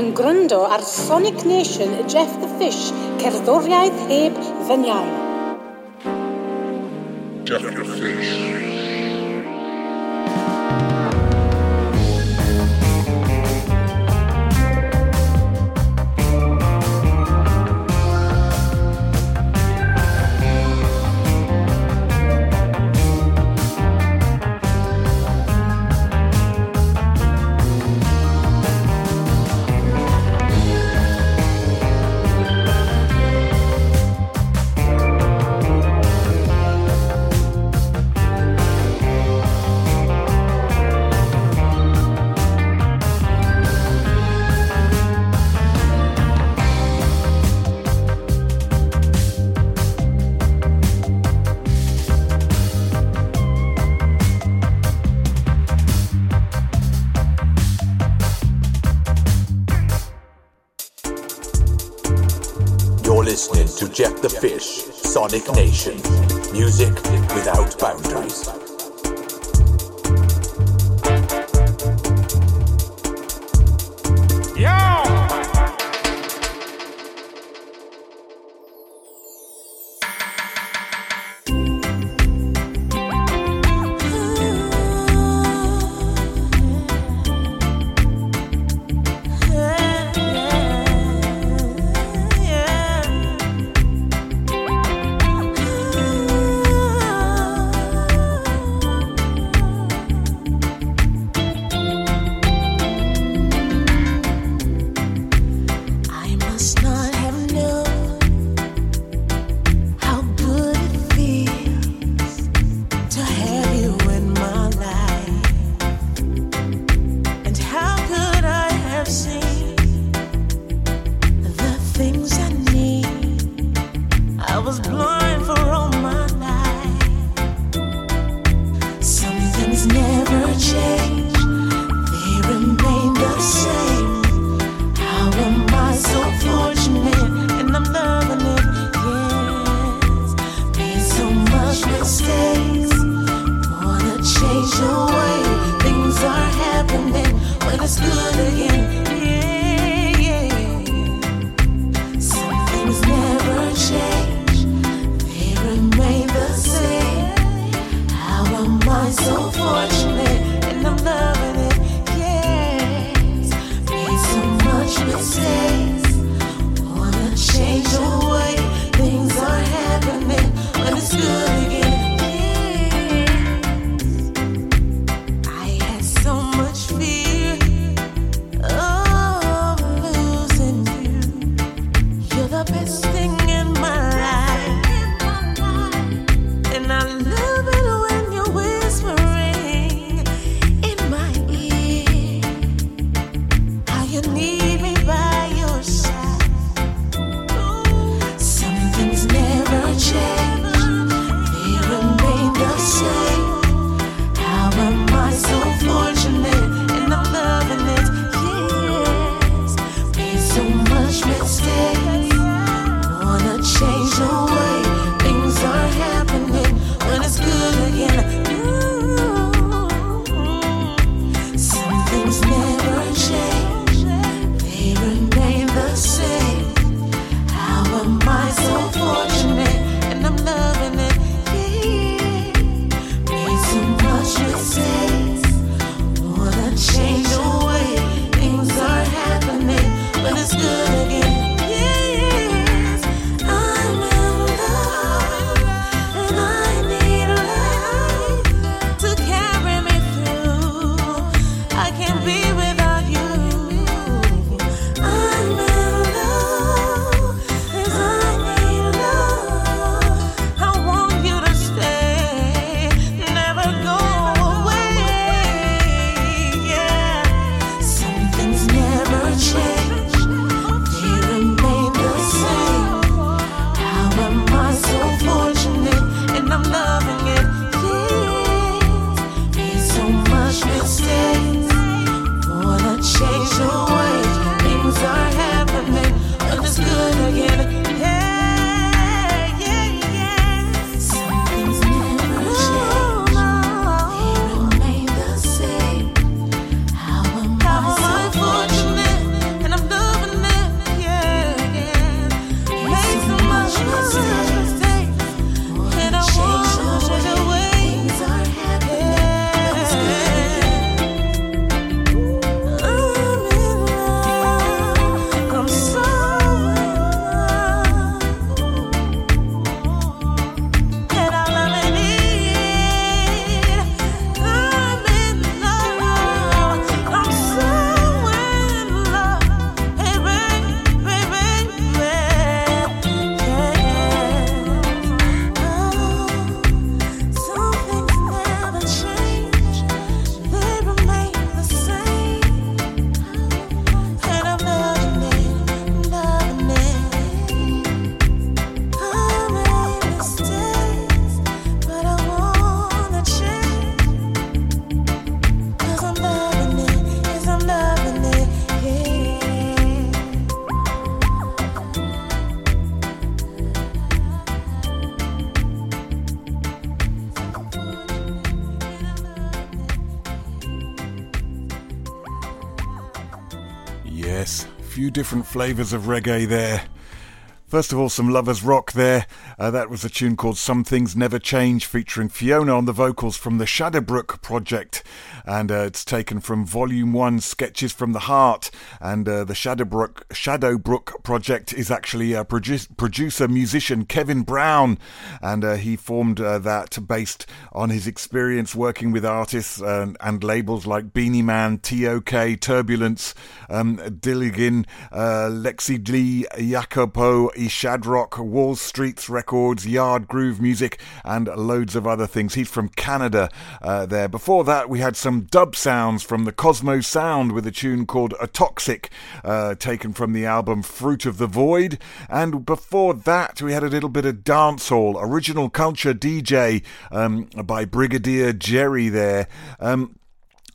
yn gwrando ar Sonic Nation Jeff the Fish, cerddoriaeth heb fyniau. Sonic Nation. Music without bounds. Different flavours of reggae there. First of all, some Lovers Rock there. Uh, that was a tune called Some Things Never Change, featuring Fiona on the vocals from the Shadowbrook project. And uh, it's taken from Volume 1 Sketches from the Heart. And uh, the Shadowbrook, Shadowbrook project is actually a produ- producer musician Kevin Brown. And uh, he formed uh, that based on his experience working with artists and, and labels like Beenie Man, TOK, Turbulence, um, Dilligan, uh, Lexi Lee, Jacopo, Shadrock, Wall Streets Records, Yard Groove Music, and loads of other things. He's from Canada uh, there. Before that, we had some dub sounds from the Cosmo Sound with a tune called A Toxic, uh, taken from the album Fruit of the Void. And before that, we had a little bit of dancehall, original culture DJ um, by Brigadier Jerry there. Um,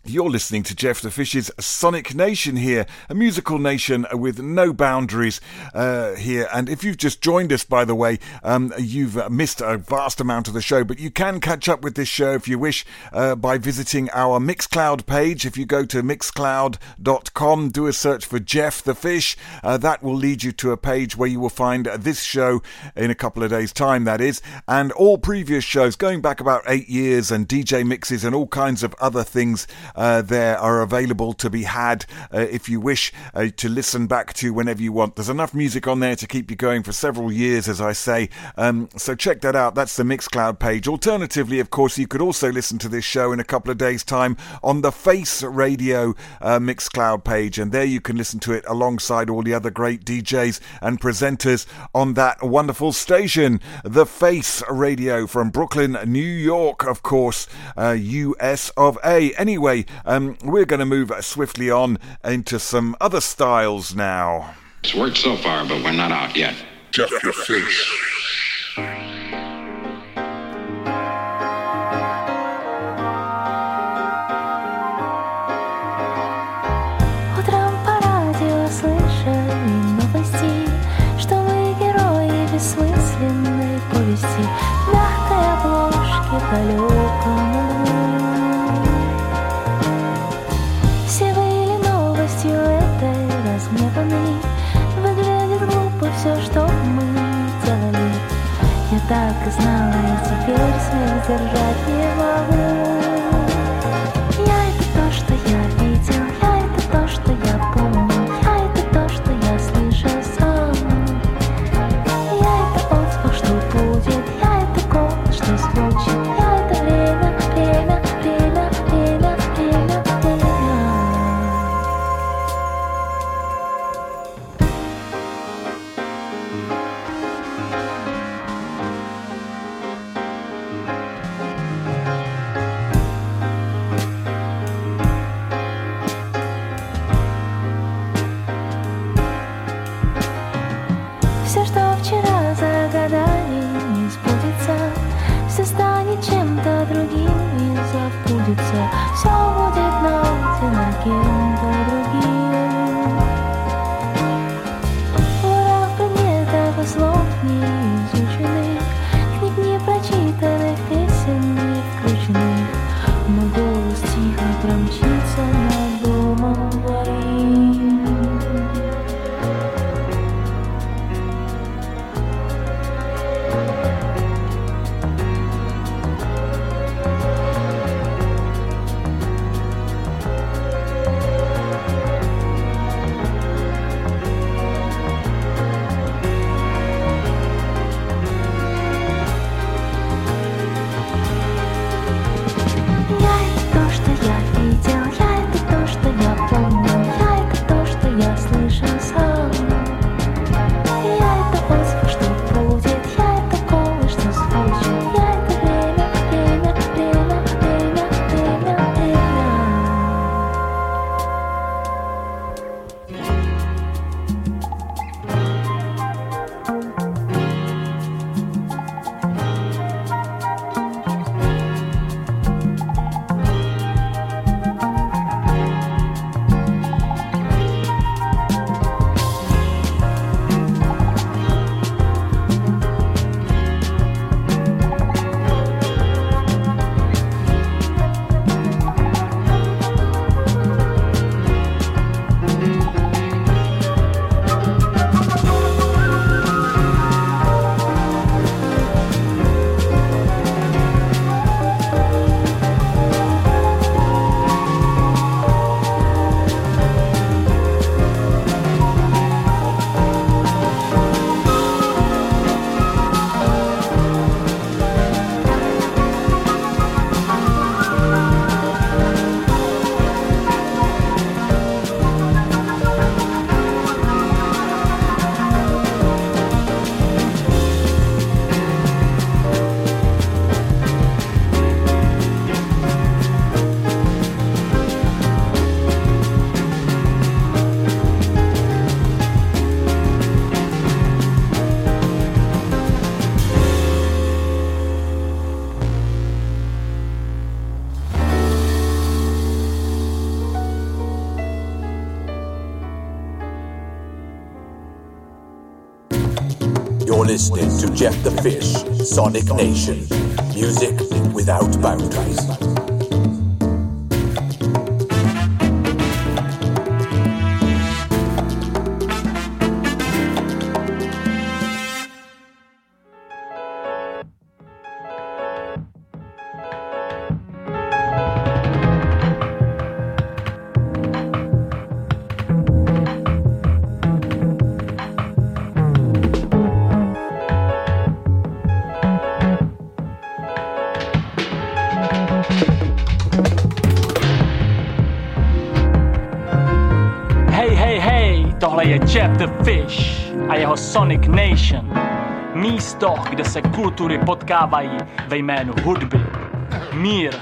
you're listening to Jeff the Fish's Sonic Nation here, a musical nation with no boundaries uh, here. And if you've just joined us, by the way, um, you've missed a vast amount of the show, but you can catch up with this show if you wish uh, by visiting our Mixcloud page. If you go to mixcloud.com, do a search for Jeff the Fish, uh, that will lead you to a page where you will find this show in a couple of days' time, that is, and all previous shows going back about eight years and DJ mixes and all kinds of other things uh, there are available to be had uh, if you wish uh, to listen back to whenever you want. There's enough music on there to keep you going for several years, as I say. Um, so check that out. That's the Mixcloud page. Alternatively, of course, you could also listen to this show in a couple of days' time on the Face Radio uh, Mixcloud page, and there you can listen to it alongside all the other great DJs and presenters on that wonderful station, the Face Radio from Brooklyn, New York, of course, uh, US of A. Anyway, um, we're going to move swiftly on into some other styles now. It's worked so far, but we're not out yet. Jeff your fish. Так и знала, и теперь смех держать listening to Jeff the Fish, Sonic Nation. Music without boundaries. Kde se kultury potkávají ve jménu hudby. Mír.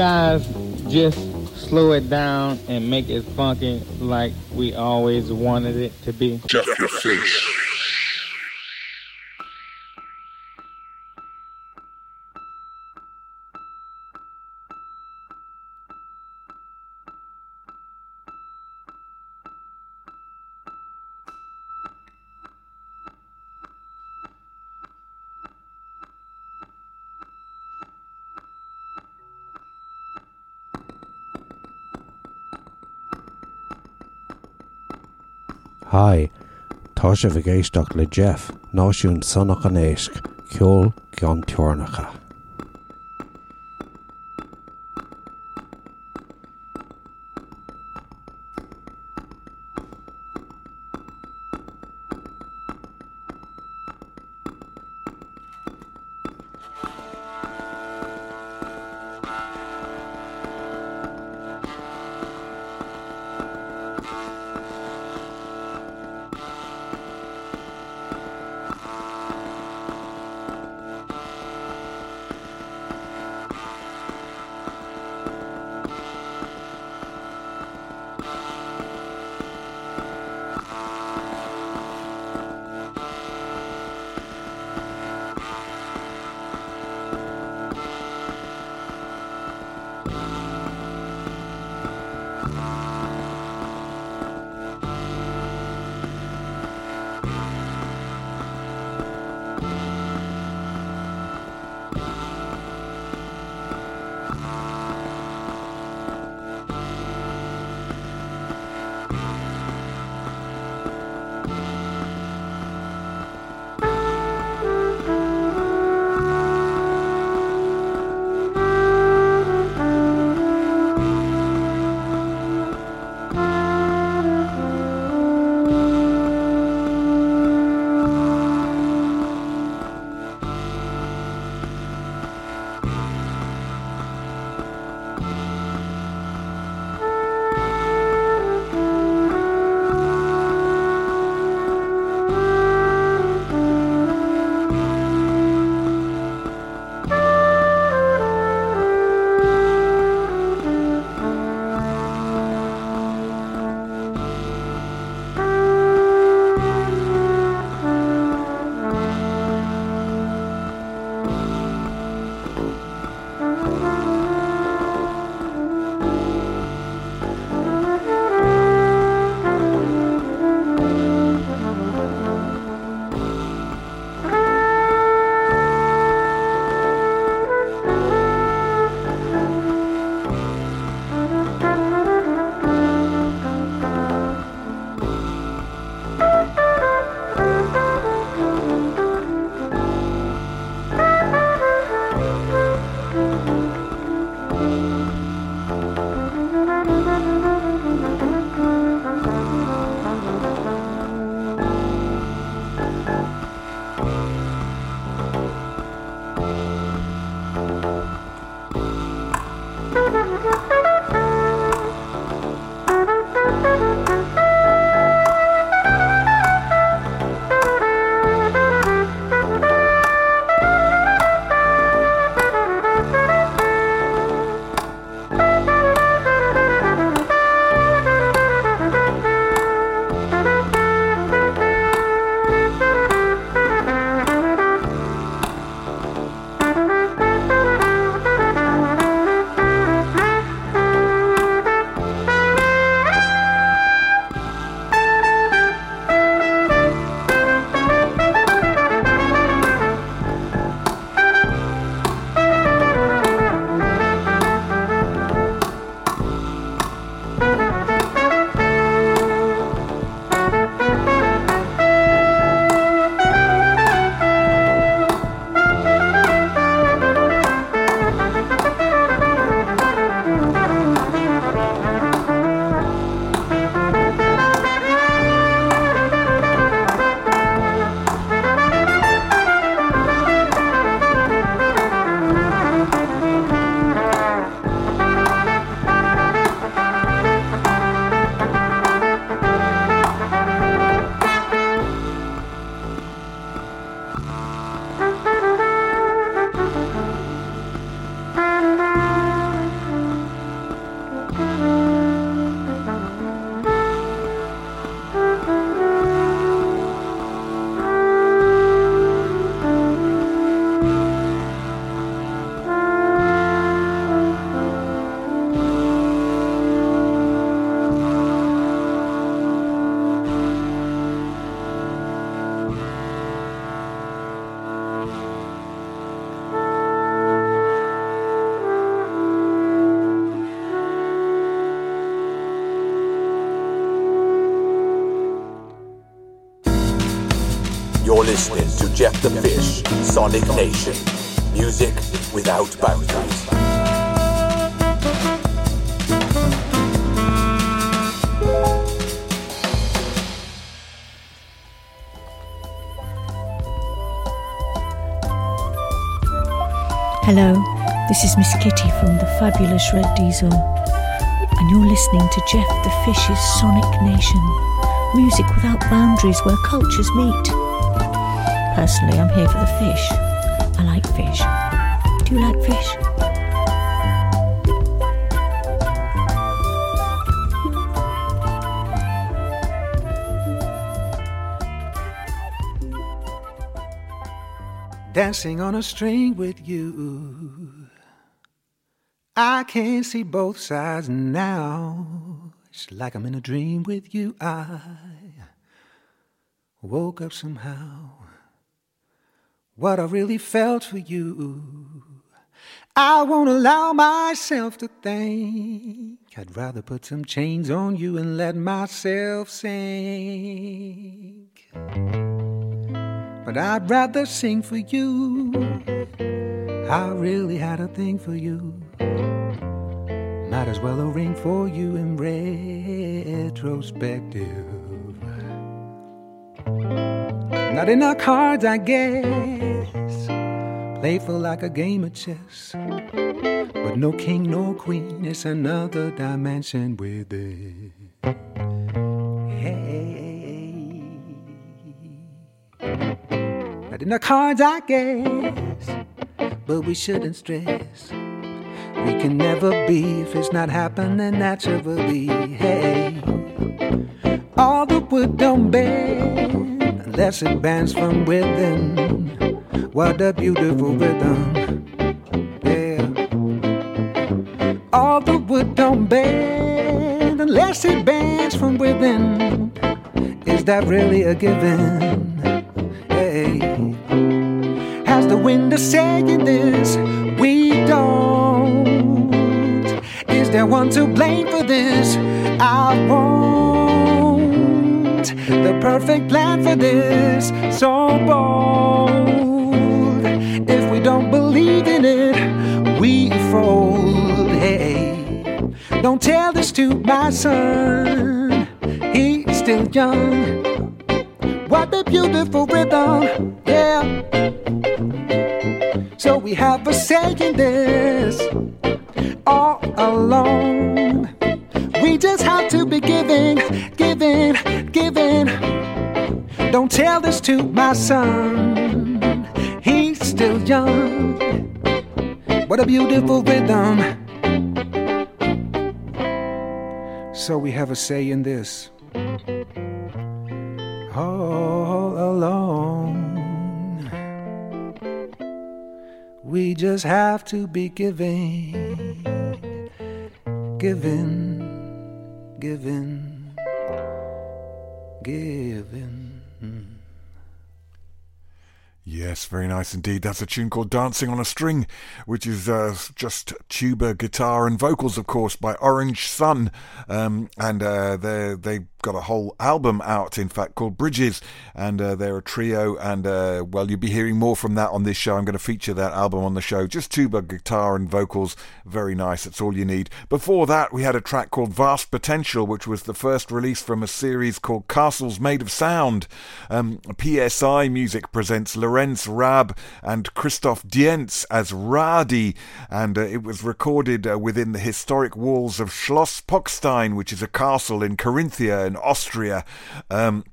Guys just slow it down and make it funky like we always wanted it to be? Jeff the Fish. Hai, tá sé bh géisteach le Jeff náisiún sannach an éisc ceol gan teornacha. Listening to Jeff the Fish, Sonic Nation. Music without boundaries. Hello, this is Miss Kitty from the fabulous Red Diesel, and you're listening to Jeff the Fish's Sonic Nation. Music without boundaries where cultures meet. Personally, I'm here for the fish. I like fish. Do you like fish? Dancing on a string with you. I can't see both sides now. It's like I'm in a dream with you. I woke up somehow. What I really felt for you. I won't allow myself to think. I'd rather put some chains on you and let myself sink. But I'd rather sing for you. I really had a thing for you. Might as well a ring for you in retrospective. Not in our cards, I guess. Playful like a game of chess. But no king, no queen, it's another dimension with it. Hey. Not the cards, I guess. But we shouldn't stress. We can never be if it's not happening naturally. Hey, all the wood don't bend unless it bends from within. What a beautiful rhythm. Yeah. All the wood don't bend unless it bends from within. Is that really a given? Hey. Has the wind is saying this? We don't. Is there one to blame for this? I won't. The perfect plan for this, so bold. If we don't believe in it, we fold. Hey, don't tell this to my son. He's still young. What a beautiful rhythm, yeah. So we have a say in this Tell this to my son. He's still young. What a beautiful rhythm. So we have a say in this all alone. We just have to be giving, giving, giving, giving. Yes, very nice indeed. That's a tune called Dancing on a String, which is uh, just tuba, guitar, and vocals, of course, by Orange Sun. Um, and uh, they've got a whole album out, in fact, called Bridges. And uh, they're a trio. And, uh, well, you'll be hearing more from that on this show. I'm going to feature that album on the show. Just tuba, guitar, and vocals. Very nice. That's all you need. Before that, we had a track called Vast Potential, which was the first release from a series called Castles Made of Sound. Um, PSI Music presents Lorenz Raab and Christoph Dienz as Radi, and uh, it was recorded uh, within the historic walls of Schloss Pockstein, which is a castle in Carinthia in Austria. Um,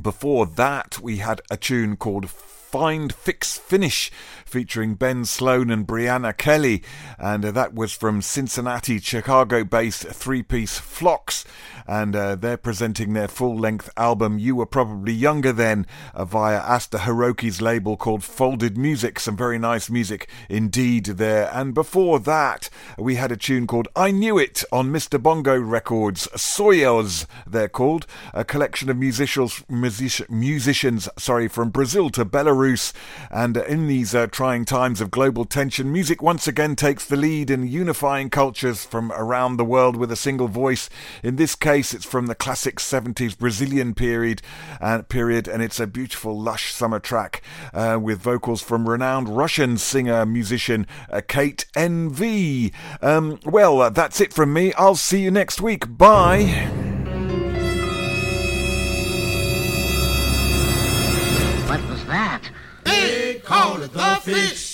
before that, we had a tune called Find Fix Finish featuring Ben Sloan and Brianna Kelly, and uh, that was from Cincinnati, Chicago based three piece Flocks, and uh, they're presenting their full length album You Were Probably Younger Then uh, via Asta Hiroki's label called Folded Music. Some very nice music indeed there. And before that, we had a tune called I Knew It on Mr. Bongo Records, Soyos, they're called, a collection of musicians, music, musicians sorry, from Brazil to Belarus. And uh, in these uh, trying times of global tension, music once again takes the lead in unifying cultures from around the world with a single voice. In this case, it's from the classic 70s Brazilian period, uh, period and it's a beautiful, lush summer track uh, with vocals from renowned Russian singer musician uh, Kate NV. Um, well, uh, that's it from me. I'll see you next week. Bye. What was that? Call it the fish.